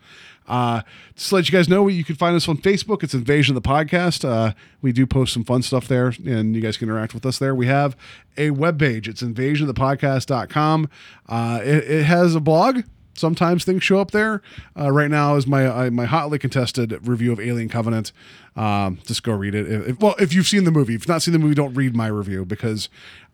Uh, just to let you guys know, you can find us on Facebook. It's Invasion of the Podcast. Uh, we do post some fun stuff there, and you guys can interact with us there. We have a webpage. It's invasionofthepodcast.com. Uh, it, it has a blog sometimes things show up there. Uh, right now is my uh, my hotly contested review of Alien Covenant. Um, just go read it. If, well, if you've seen the movie, if you've not seen the movie, don't read my review because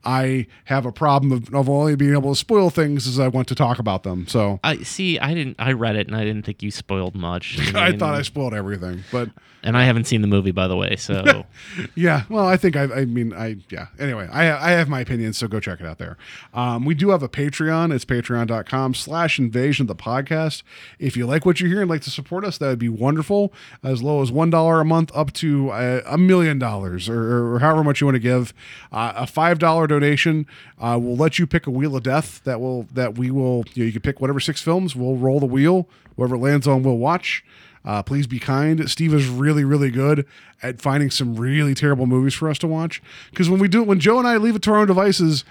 I have a problem of, of only being able to spoil things as I want to talk about them. So I see. I didn't. I read it and I didn't think you spoiled much. I mean, thought I spoiled everything, but and I haven't seen the movie by the way. So yeah, well, I think I, I mean, I, yeah. Anyway, I, I have my opinions, so go check it out there. Um, we do have a Patreon. It's patreon.com slash invasion of the podcast. If you like what you hear and like to support us, that would be wonderful. As low as $1 a month up to a, a million dollars or, or however much you want to give. Uh, a $5 donation uh, will let you pick a wheel of death that will, that we will, you know, you can pick whatever six films. We'll roll the wheel. Whoever it lands on, we'll watch. Uh, please be kind. Steve is really, really good at finding some really terrible movies for us to watch. Because when we do, it, when Joe and I leave it to our own devices,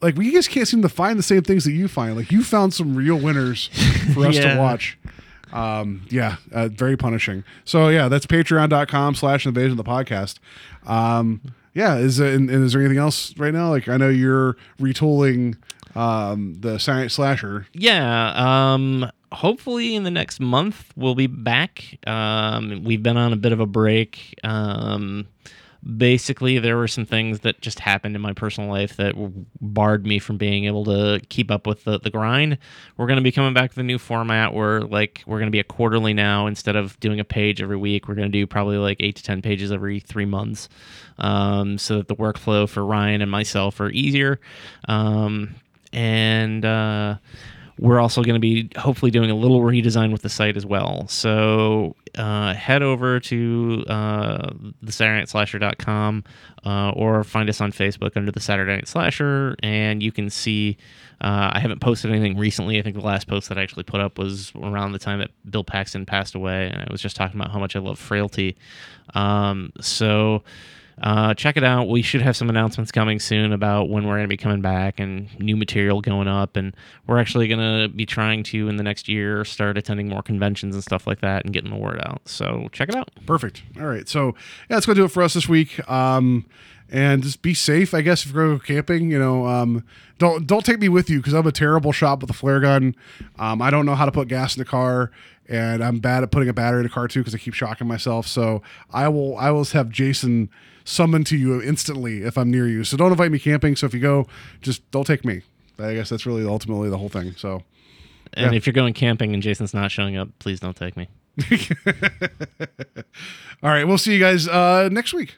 like we just can't seem to find the same things that you find. Like you found some real winners for us Yeah. to watch. Um, yeah, uh, very punishing. So yeah, that's patreon.com slash invasion of the podcast. Um, yeah, is, uh, and, and is there anything else right now? Like I know you're retooling um, the science slasher. yeah. Um. Hopefully, in the next month, we'll be back. Um. We've been on a bit of a break. Um. Basically, there were some things that just happened in my personal life that barred me from being able to keep up with the, the grind. We're going to be coming back to the new format where, like, we're going to be a quarterly now instead of doing a page every week. We're going to do probably like eight to 10 pages every three months um, so that the workflow for Ryan and myself are easier. Um, and, uh, we're also going to be hopefully doing a little redesign with the site as well. So uh, head over to uh, the Saturday Night Slasher.com uh, or find us on Facebook under the Saturday Night Slasher, and you can see. Uh, I haven't posted anything recently. I think the last post that I actually put up was around the time that Bill Paxton passed away, and I was just talking about how much I love Frailty. Um, so uh, check it out. We should have some announcements coming soon about when we're going to be coming back and new material going up. And we're actually going to be trying to, in the next year, start attending more conventions and stuff like that and getting the word out. So check it out. Perfect. All right. So yeah, that's gonna do it for us this week. Um, and just be safe, I guess. If going to go camping, you know, um, don't don't take me with you because I'm a terrible shot with a flare gun. Um, I don't know how to put gas in the car, and I'm bad at putting a battery in a car too because I keep shocking myself. So I will I will have Jason summon to you instantly if I'm near you. So don't invite me camping. So if you go, just don't take me. I guess that's really ultimately the whole thing. So And Yeah. if you're going camping and Jason's not showing up, please don't take me. all right, we'll see you guys uh, next week.